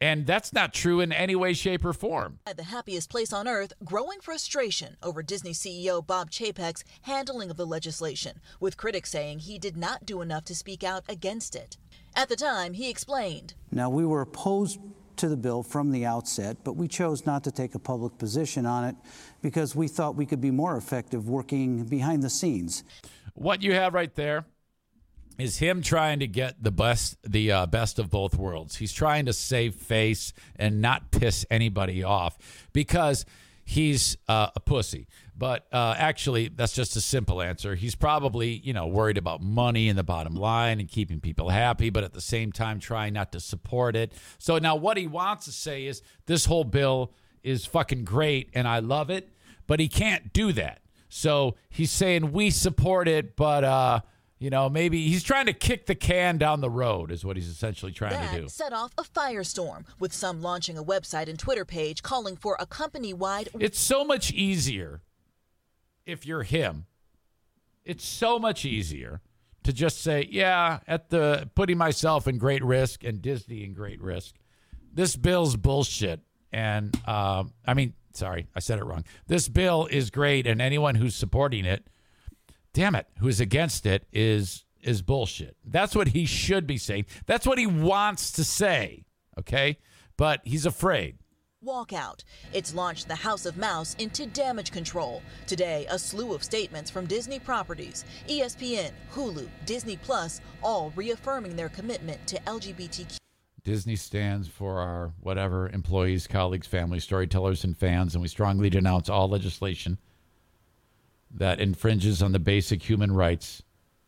And that's not true in any way, shape, or form. At the happiest place on earth, growing frustration over Disney CEO Bob Chapek's handling of the legislation, with critics saying he did not do enough to speak out against it. At the time, he explained Now, we were opposed to the bill from the outset, but we chose not to take a public position on it because we thought we could be more effective working behind the scenes. What you have right there is him trying to get the best the uh, best of both worlds. He's trying to save face and not piss anybody off because he's uh, a pussy. But uh, actually, that's just a simple answer. He's probably you know worried about money and the bottom line and keeping people happy, but at the same time trying not to support it. So now what he wants to say is this whole bill is fucking great and I love it, but he can't do that. So he's saying we support it, but uh, you know, maybe he's trying to kick the can down the road, is what he's essentially trying to do. set off a firestorm, with some launching a website and Twitter page calling for a company wide It's so much easier if you're him. It's so much easier to just say, yeah, at the putting myself in great risk and Disney in great risk. This bill's bullshit. And um, I mean, sorry, I said it wrong. This bill is great, and anyone who's supporting it, damn it, who is against it is is bullshit. That's what he should be saying. That's what he wants to say. Okay, but he's afraid. walkout. It's launched the House of Mouse into damage control. Today, a slew of statements from Disney properties, ESPN, Hulu, Disney Plus, all reaffirming their commitment to LGBTQ. Disney stands for our whatever employees, colleagues, families, storytellers, and fans, and we strongly denounce all legislation that infringes on the basic human rights.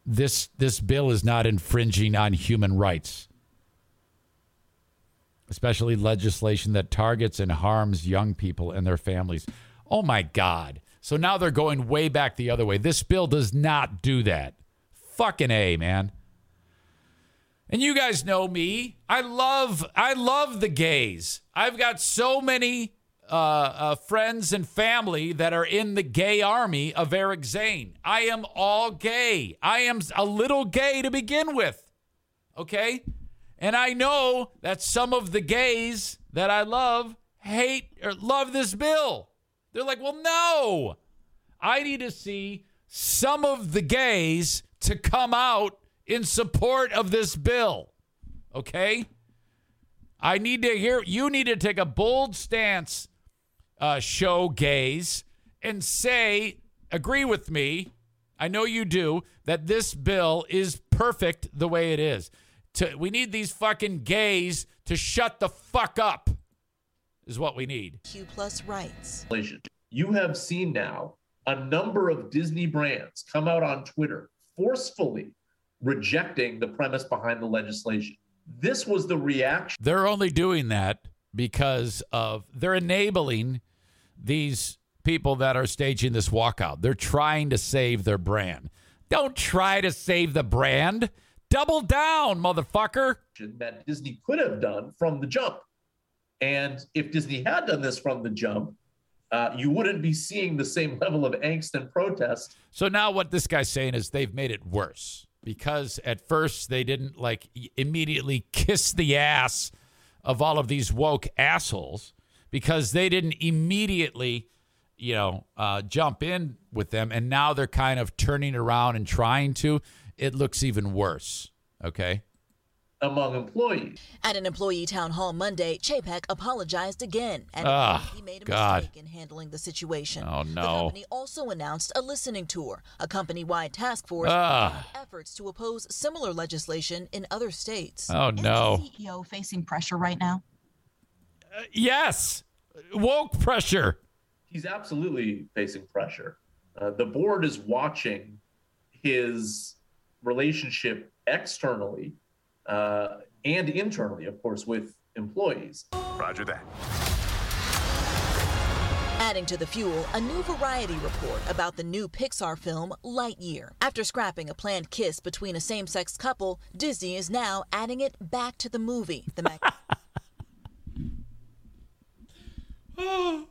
This this bill is not infringing on human rights, especially legislation that targets and harms young people and their families. Oh my God! So now they're going way back the other way. This bill does not do that. Fucking a man. And you guys know me. I love I love the gays. I've got so many uh, uh, friends and family that are in the gay army of Eric Zane. I am all gay. I am a little gay to begin with. Okay? And I know that some of the gays that I love hate or love this bill. They're like, well, no. I need to see some of the gays to come out in support of this bill. Okay? I need to hear, you need to take a bold stance, uh, show gays, and say, agree with me. I know you do, that this bill is perfect the way it is. To, we need these fucking gays to shut the fuck up, is what we need. Q plus rights. You have seen now a number of Disney brands come out on Twitter forcefully rejecting the premise behind the legislation. This was the reaction. They're only doing that because of they're enabling these people that are staging this walkout. They're trying to save their brand. Don't try to save the brand. Double down, motherfucker. that Disney could have done from the jump. And if Disney had done this from the jump, uh, you wouldn't be seeing the same level of angst and protest. So now what this guy's saying is they've made it worse because at first they didn't like immediately kiss the ass of all of these woke assholes because they didn't immediately, you know, uh, jump in with them, and now they're kind of turning around and trying to. It looks even worse. Okay. Among employees. At an employee town hall Monday, Chapek apologized again and Ah, he made a God. mistake in handling the situation. Oh, no. The company also announced a listening tour, a company-wide task force Ah. efforts to oppose similar legislation in other states. Oh, no. CEO facing pressure right now? Yes. Woke pressure. He's absolutely facing pressure. Uh, the board is watching his relationship externally uh, and internally, of course, with employees. Roger that. Adding to the fuel, a new variety report about the new Pixar film Lightyear. After scrapping a planned kiss between a same-sex couple, Disney is now adding it back to the movie. The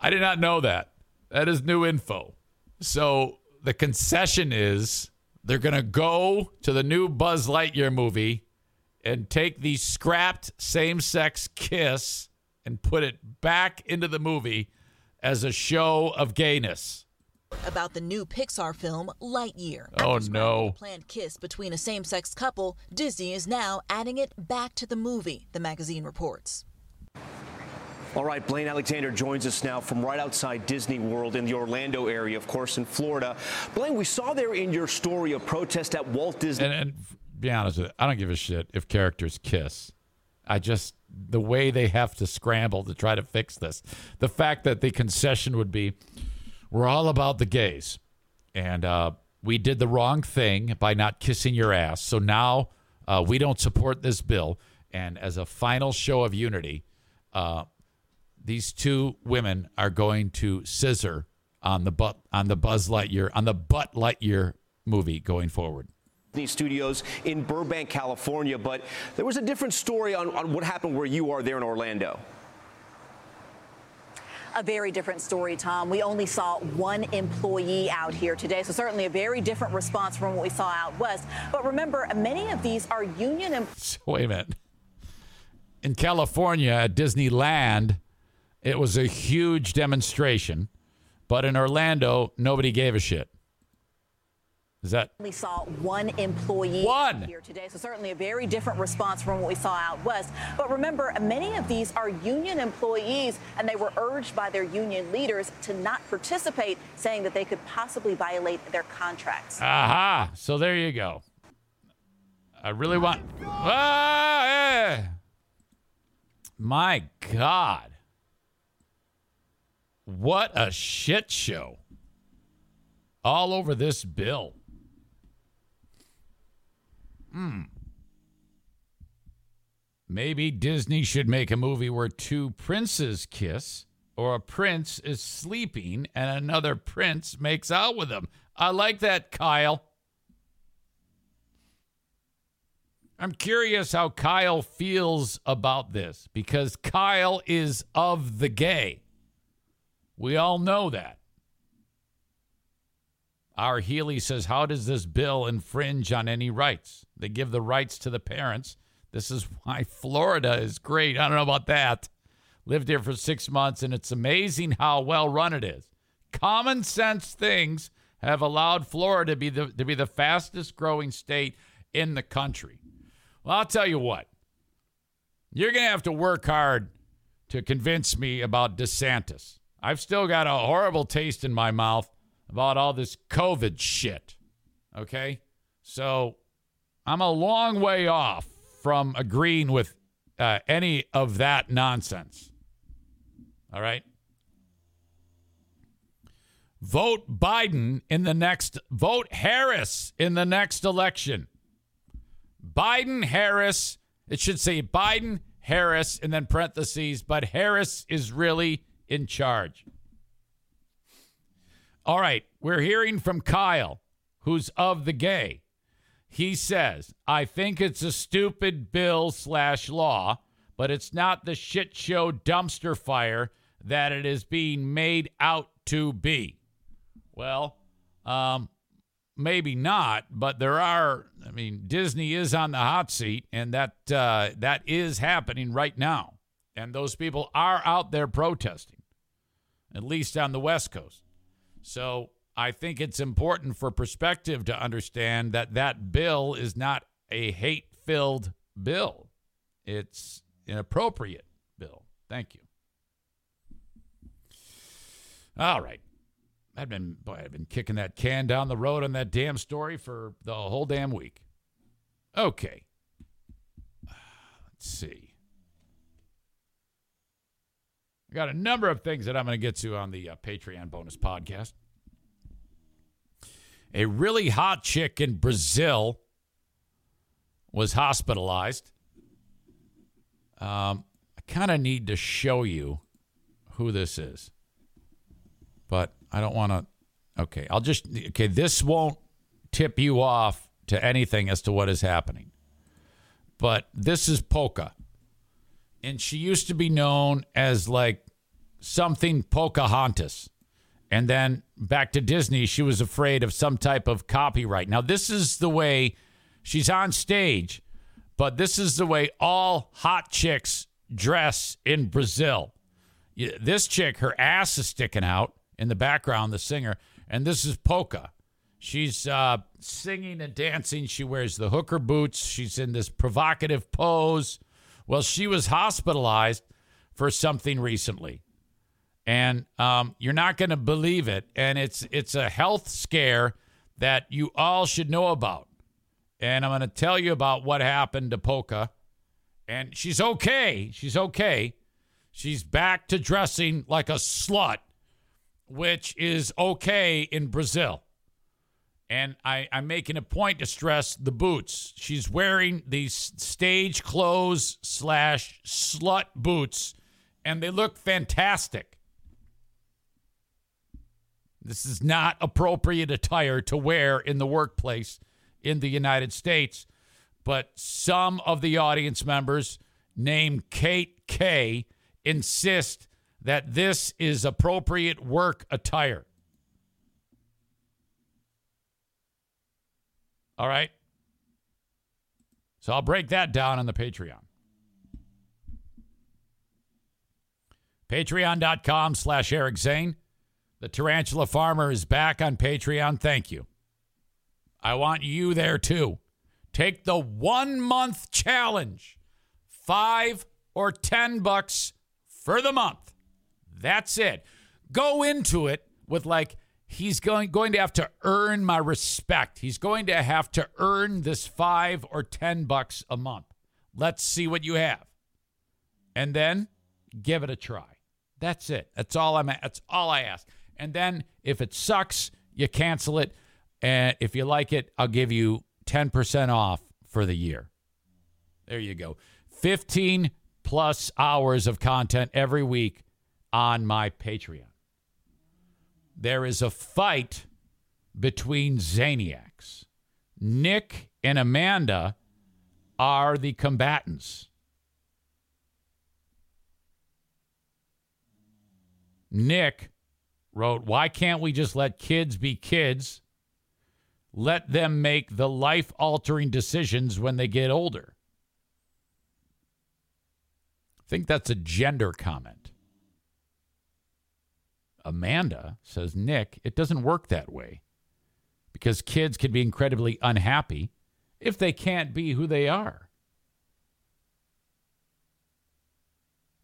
I did not know that. That is new info. So the concession is they're going to go to the new Buzz Lightyear movie and take the scrapped same sex kiss and put it back into the movie as a show of gayness. about the new Pixar film Lightyear. Oh, no. a planned kiss between a same-sex couple, Disney is now adding it back to the movie. The magazine reports. All right, Blaine Alexander joins us now from right outside Disney World in the Orlando area, of course, in Florida. Blaine, we saw there in your story a protest at Walt Disney. And, and be honest with you, I don't give a shit if characters kiss. I just the way they have to scramble to try to fix this. The fact that the concession would be, we're all about the gays, and uh, we did the wrong thing by not kissing your ass. So now uh, we don't support this bill. And as a final show of unity, uh, these two women are going to scissor on the butt on the Buzz Lightyear on the Butt Lightyear movie going forward. Disney Studios in Burbank, California, but there was a different story on, on what happened where you are there in Orlando. A very different story, Tom. We only saw one employee out here today, so certainly a very different response from what we saw out west. But remember, many of these are union employees. Wait a minute. In California at Disneyland, it was a huge demonstration, but in Orlando, nobody gave a shit. Is that only saw one employee One. here today, so certainly a very different response from what we saw out west. But remember, many of these are union employees, and they were urged by their union leaders to not participate, saying that they could possibly violate their contracts. aha? So there you go. I really want. Ah, eh. My God. What a shit show. All over this bill. Hmm. Maybe Disney should make a movie where two princes kiss, or a prince is sleeping and another prince makes out with him. I like that, Kyle. I'm curious how Kyle feels about this because Kyle is of the gay. We all know that. Our Healy says, How does this bill infringe on any rights? They give the rights to the parents. This is why Florida is great. I don't know about that. Lived here for six months, and it's amazing how well run it is. Common sense things have allowed Florida to be the, to be the fastest growing state in the country. Well, I'll tell you what. You're going to have to work hard to convince me about DeSantis. I've still got a horrible taste in my mouth about all this COVID shit. Okay? So I'm a long way off from agreeing with uh, any of that nonsense. All right? Vote Biden in the next, vote Harris in the next election. Biden, Harris. It should say Biden, Harris, and then parentheses, but Harris is really in charge. All right, we're hearing from Kyle, who's of the gay. He says, I think it's a stupid bill slash law, but it's not the shit show dumpster fire that it is being made out to be. Well, um, maybe not, but there are. I mean, Disney is on the hot seat, and that uh, that is happening right now. And those people are out there protesting, at least on the West Coast. So I think it's important for perspective to understand that that bill is not a hate-filled bill. It's an appropriate bill. Thank you. All right. I've been boy, I've been kicking that can down the road on that damn story for the whole damn week. Okay. Uh, let's see. I got a number of things that I'm going to get to on the uh, Patreon bonus podcast. A really hot chick in Brazil was hospitalized. Um, I kind of need to show you who this is, but I don't want to. Okay, I'll just. Okay, this won't tip you off to anything as to what is happening. But this is Pocah. And she used to be known as like something Pocahontas. And then back to Disney, she was afraid of some type of copyright. Now, this is the way she's on stage, but this is the way all hot chicks dress in Brazil. This chick, her ass is sticking out in the background, the singer, and this is Pocah. She's uh, singing and dancing. She wears the hooker boots. She's in this provocative pose. Well, she was hospitalized for something recently, and um, you're not going to believe it. And it's it's a health scare that you all should know about. And I'm going to tell you about what happened to Pocah. And she's okay. She's okay. She's back to dressing like a slut which is okay in Brazil. And I, I'm making a point to stress the boots. She's wearing these stage clothes slash slut boots, and they look fantastic. This is not appropriate attire to wear in the workplace in the United States, but some of the audience members, named Kate K, insist that this is appropriate work attire. All right. So I'll break that down on the Patreon. Patreon.com slash Eric Zane. The Tarantula Farmer is back on Patreon. Thank you. I want you there too. Take the one month challenge. Five or ten bucks for the month. That's it. Go into it with like he's going going to have to earn my respect. He's going to have to earn this 5 or 10 bucks a month. Let's see what you have. And then give it a try. That's it. That's all I'm that's all I ask. And then if it sucks, you cancel it. And if you like it, I'll give you 10% off for the year. There you go. 15 plus hours of content every week on my Patreon. There is a fight between Zaniacs. Nick and Amanda are the combatants. Nick wrote, Why can't we just let kids be kids? Let them make the life altering decisions when they get older. I think that's a gender comment. Amanda says, Nick, it doesn't work that way because kids can be incredibly unhappy if they can't be who they are.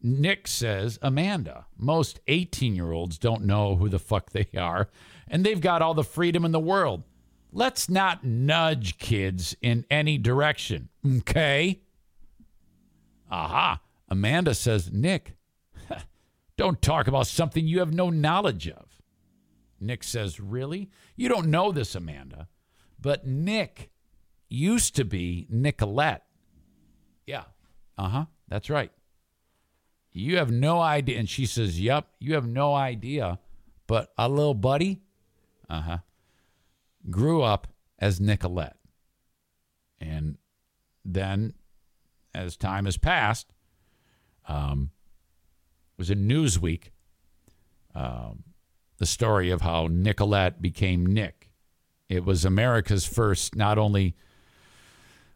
Nick says, Amanda, most 18 year olds don't know who the fuck they are, and they've got all the freedom in the world. Let's not nudge kids in any direction, okay? Aha. Amanda says, Nick, don't talk about something you have no knowledge of. Nick says, Really? You don't know this, Amanda. But Nick used to be Nicolette. Yeah. Uh huh. That's right. You have no idea. And she says, Yep, you have no idea. But a little buddy, uh huh, grew up as Nicolette. And then, as time has passed, um, was in Newsweek. Um, the story of how Nicolette became Nick. It was America's first, not only,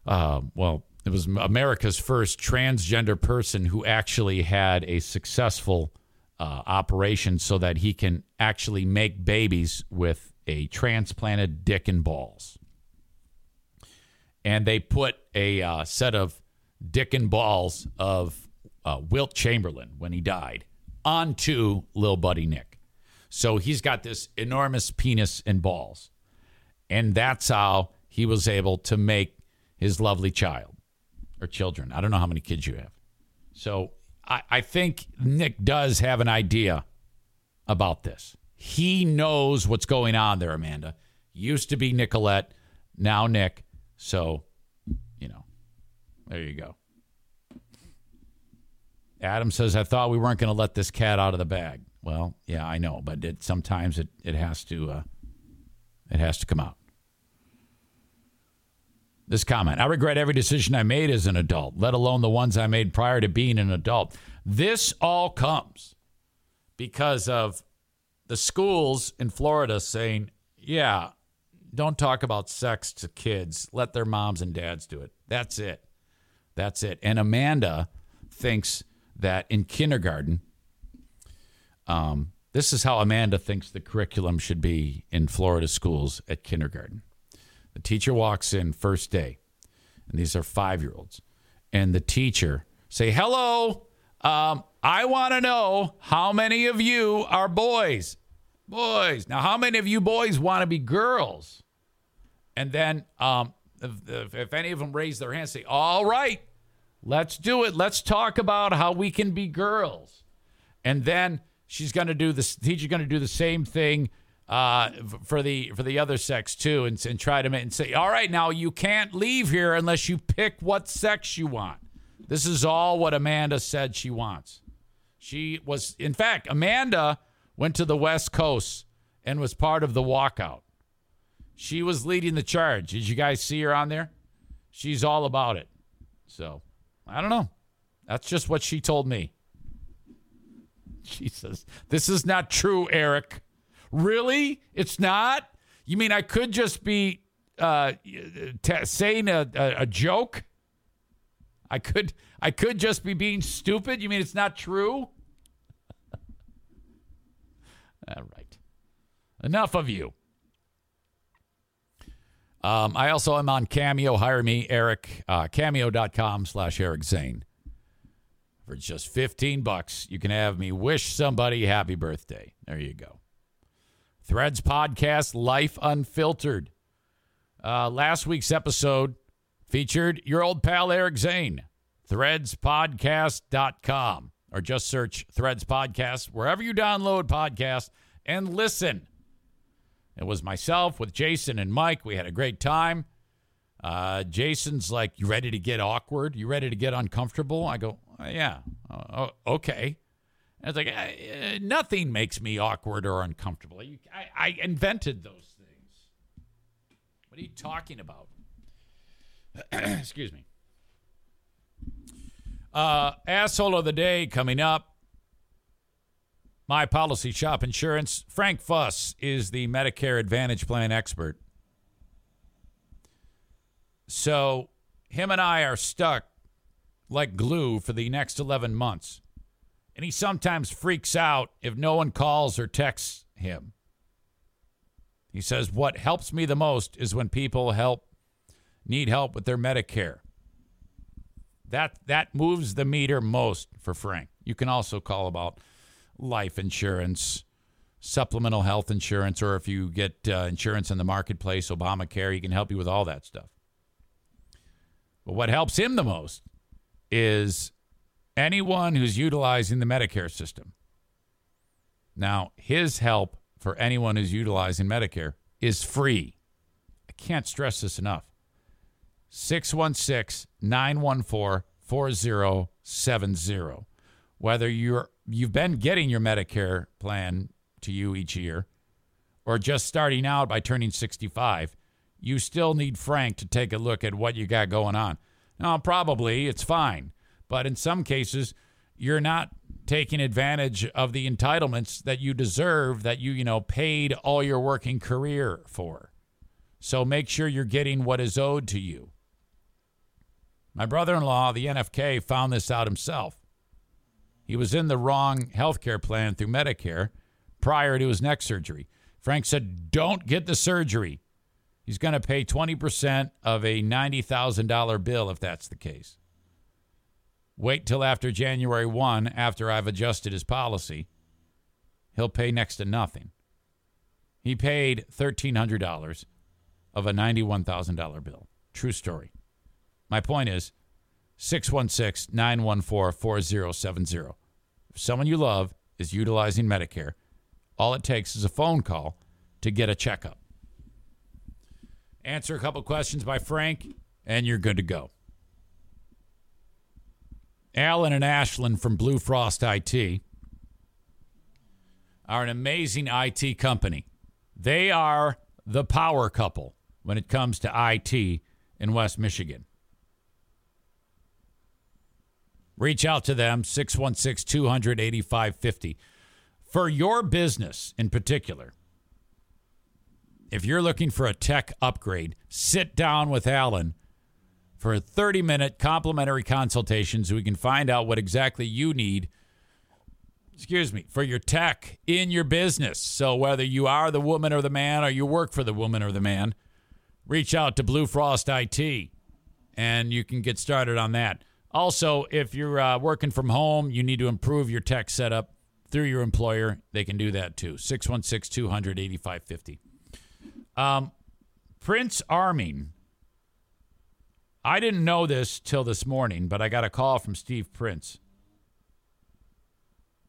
uh, well, it was America's first transgender person who actually had a successful uh, operation so that he can actually make babies with a transplanted dick and balls. And they put a uh, set of dick and balls of uh, Wilt Chamberlain when he died onto Lil Buddy Nick. So he's got this enormous penis and balls. And that's how he was able to make his lovely child or children. I don't know how many kids you have. So I, I think Nick does have an idea about this. He knows what's going on there, Amanda. Used to be Nicolette, now Nick. So, you know, there you go. Adam says, I thought we weren't going to let this cat out of the bag. Well, yeah, I know, but it, sometimes it, it has to uh, it has to come out. This comment I regret every decision I made as an adult, let alone the ones I made prior to being an adult. This all comes because of the schools in Florida saying, yeah, don't talk about sex to kids. Let their moms and dads do it. That's it. That's it. And Amanda thinks that in kindergarten, um, this is how Amanda thinks the curriculum should be in Florida schools at kindergarten. The teacher walks in first day, and these are five year olds, and the teacher say, "Hello, um, I want to know how many of you are boys. Boys. Now, how many of you boys want to be girls?" And then, um, if, if, if any of them raise their hand, say, "All right, Let's do it. Let's talk about how we can be girls. And then she's going to do this. Teacher's going to do the same thing uh, for the for the other sex too, and, and try to make, and say, all right, now you can't leave here unless you pick what sex you want. This is all what Amanda said she wants. She was, in fact, Amanda went to the West Coast and was part of the walkout. She was leading the charge. Did you guys see her on there? She's all about it. So. I don't know. That's just what she told me. Jesus. This is not true, Eric. Really? It's not? You mean I could just be uh, t- saying a, a, a joke? I could I could just be being stupid? You mean it's not true? All right. Enough of you. Um, I also am on Cameo. Hire me, Eric. Uh, cameo.com slash Eric Zane. For just 15 bucks, you can have me wish somebody happy birthday. There you go. Threads podcast, Life Unfiltered. Uh, last week's episode featured your old pal Eric Zane. Threadspodcast.com. Or just search Threads Podcast wherever you download podcasts and listen. It was myself with Jason and Mike. We had a great time. Uh, Jason's like, You ready to get awkward? You ready to get uncomfortable? I go, uh, Yeah, uh, okay. And it's like, uh, Nothing makes me awkward or uncomfortable. I, I invented those things. What are you talking about? Excuse me. Uh, asshole of the day coming up. My Policy Shop Insurance. Frank Fuss is the Medicare Advantage Plan expert. So, him and I are stuck like glue for the next 11 months. And he sometimes freaks out if no one calls or texts him. He says, What helps me the most is when people help need help with their Medicare. That that moves the meter most for Frank. You can also call about life insurance, supplemental health insurance, or if you get uh, insurance in the marketplace, Obamacare, he can help you with all that stuff. But what helps him the most is anyone who's utilizing the Medicare system. Now, his help for anyone who's utilizing Medicare is free. I can't stress this enough. 616 914 4070. Whether you're you've been getting your Medicare plan to you each year or just starting out by turning 65, you still need Frank to take a look at what you got going on. Now, probably it's fine, but in some cases, you're not taking advantage of the entitlements that you deserve that you, you know, paid all your working career for. So make sure you're getting what is owed to you. My brother in law, the NFK, found this out himself. He was in the wrong health care plan through Medicare prior to his neck surgery. Frank said, Don't get the surgery. He's going to pay 20% of a $90,000 bill if that's the case. Wait till after January 1, after I've adjusted his policy. He'll pay next to nothing. He paid $1,300 of a $91,000 bill. True story. My point is 616 914 4070. If someone you love is utilizing Medicare, all it takes is a phone call to get a checkup. Answer a couple questions by Frank, and you're good to go. Alan and Ashland from Blue Frost IT are an amazing IT company. They are the power couple when it comes to IT in West Michigan. Reach out to them, 616 200 8550. For your business in particular, if you're looking for a tech upgrade, sit down with Alan for a 30 minute complimentary consultation so we can find out what exactly you need excuse me, for your tech in your business. So whether you are the woman or the man, or you work for the woman or the man, reach out to Blue Frost IT, and you can get started on that. Also, if you're uh, working from home, you need to improve your tech setup through your employer. They can do that too. 616 200 8550. Um, Prince Arming. I didn't know this till this morning, but I got a call from Steve Prince.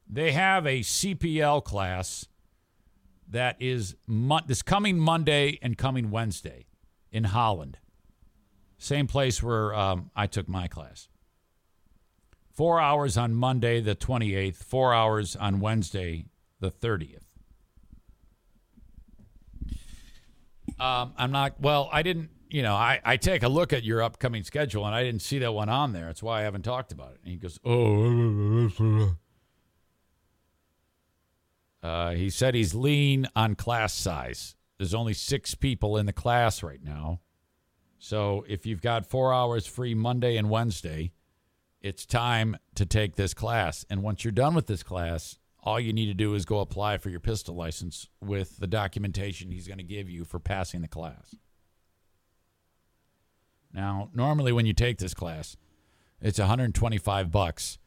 They have a CPL class that is mo- this coming Monday and coming Wednesday in Holland. Same place where um, I took my class. Four hours on Monday, the 28th, four hours on Wednesday, the 30th. Um, I'm not, well, I didn't, you know, I, I take a look at your upcoming schedule and I didn't see that one on there. That's why I haven't talked about it. And he goes, oh, uh, he said he's lean on class size. There's only six people in the class right now. So if you've got four hours free Monday and Wednesday, it's time to take this class. And once you're done with this class, all you need to do is go apply for your pistol license with the documentation he's going to give you for passing the class. Now, normally when you take this class, it's 125 bucks,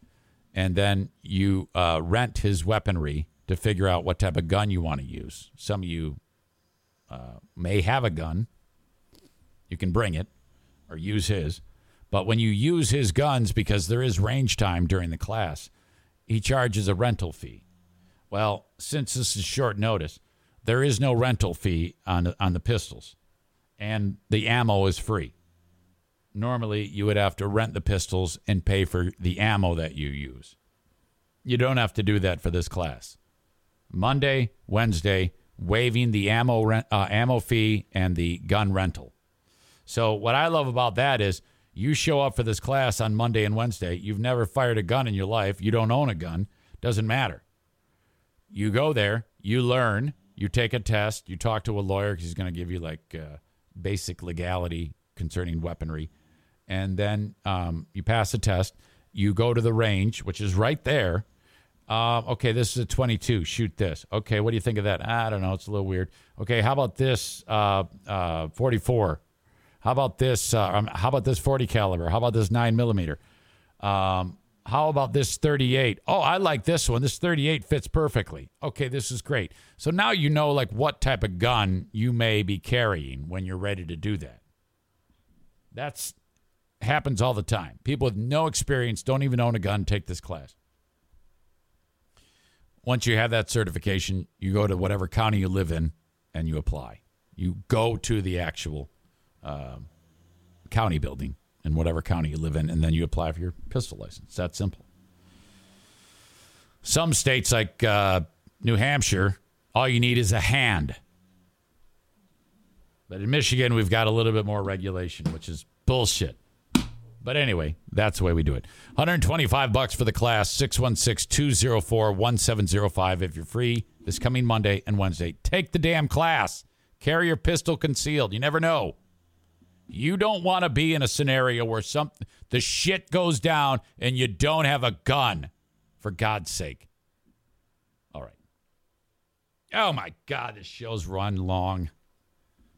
and then you uh, rent his weaponry to figure out what type of gun you want to use. Some of you uh, may have a gun. You can bring it or use his. But when you use his guns, because there is range time during the class, he charges a rental fee. Well, since this is short notice, there is no rental fee on, on the pistols, and the ammo is free. Normally, you would have to rent the pistols and pay for the ammo that you use. You don't have to do that for this class. Monday, Wednesday, waiving the ammo rent, uh, ammo fee and the gun rental. So what I love about that is you show up for this class on Monday and Wednesday. You've never fired a gun in your life. You don't own a gun. Doesn't matter. You go there. You learn. You take a test. You talk to a lawyer because he's going to give you like uh, basic legality concerning weaponry, and then um, you pass the test. You go to the range, which is right there uh, okay, this is a 22. Shoot this. Okay, what do you think of that? I don't know. It's a little weird. Okay, how about this uh, uh, 44? How about this? Uh, um, how about this 40 caliber? How about this 9 millimeter? Um, how about this 38? Oh, I like this one. This 38 fits perfectly. Okay, this is great. So now you know like what type of gun you may be carrying when you're ready to do that. That's happens all the time. People with no experience don't even own a gun take this class. Once you have that certification, you go to whatever county you live in and you apply. You go to the actual uh, county building in whatever county you live in, and then you apply for your pistol license. It's that simple. Some states, like uh, New Hampshire, all you need is a hand. But in Michigan, we've got a little bit more regulation, which is bullshit. But anyway, that's the way we do it. 125 bucks for the class, 616-204-1705 if you're free this coming Monday and Wednesday. Take the damn class. Carry your pistol concealed. You never know. You don't want to be in a scenario where some the shit goes down and you don't have a gun. For God's sake. All right. Oh my God, this show's run long.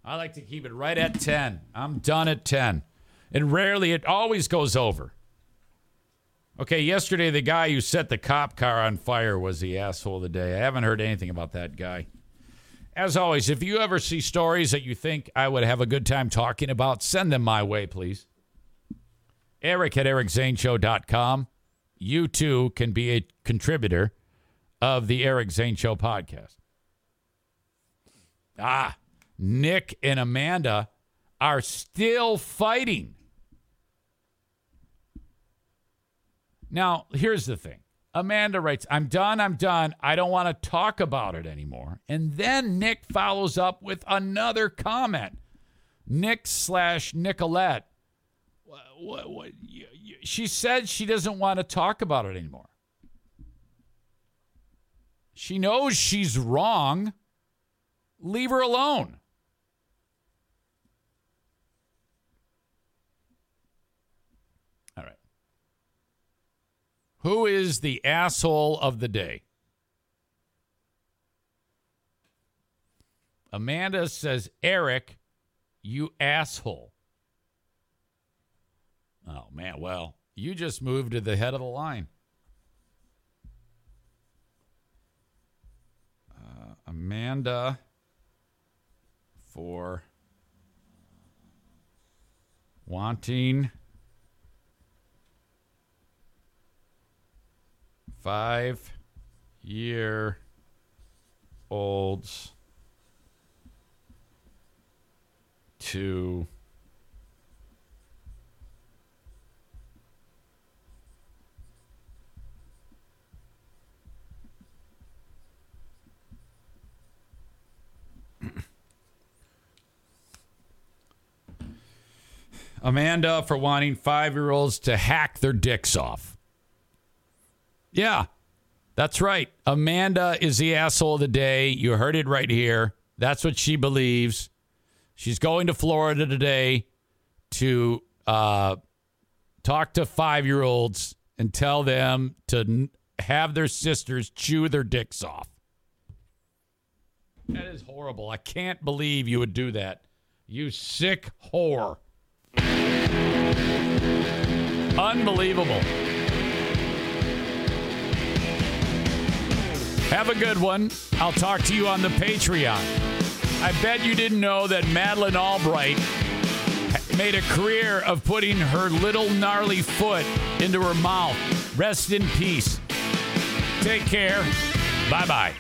I like to keep it right at 10. I'm done at 10. And rarely, it always goes over. Okay, yesterday, the guy who set the cop car on fire was the asshole of the day. I haven't heard anything about that guy. As always, if you ever see stories that you think I would have a good time talking about, send them my way, please. Eric at ericzaneshow.com. You too can be a contributor of the Eric Zane Show podcast. Ah, Nick and Amanda are still fighting. Now, here's the thing. Amanda writes, I'm done, I'm done. I don't want to talk about it anymore. And then Nick follows up with another comment. Nick slash Nicolette. What, what, what, she said she doesn't want to talk about it anymore. She knows she's wrong. Leave her alone. All right. Who is the asshole of the day? Amanda says, Eric, you asshole. Oh, man. Well, you just moved to the head of the line. Uh, Amanda for wanting five year olds to Amanda for wanting five year olds to hack their dicks off. Yeah, that's right. Amanda is the asshole of the day. You heard it right here. That's what she believes. She's going to Florida today to uh, talk to five year olds and tell them to n- have their sisters chew their dicks off. That is horrible. I can't believe you would do that. You sick whore. Unbelievable. Have a good one. I'll talk to you on the Patreon. I bet you didn't know that Madeleine Albright made a career of putting her little gnarly foot into her mouth. Rest in peace. Take care. Bye bye.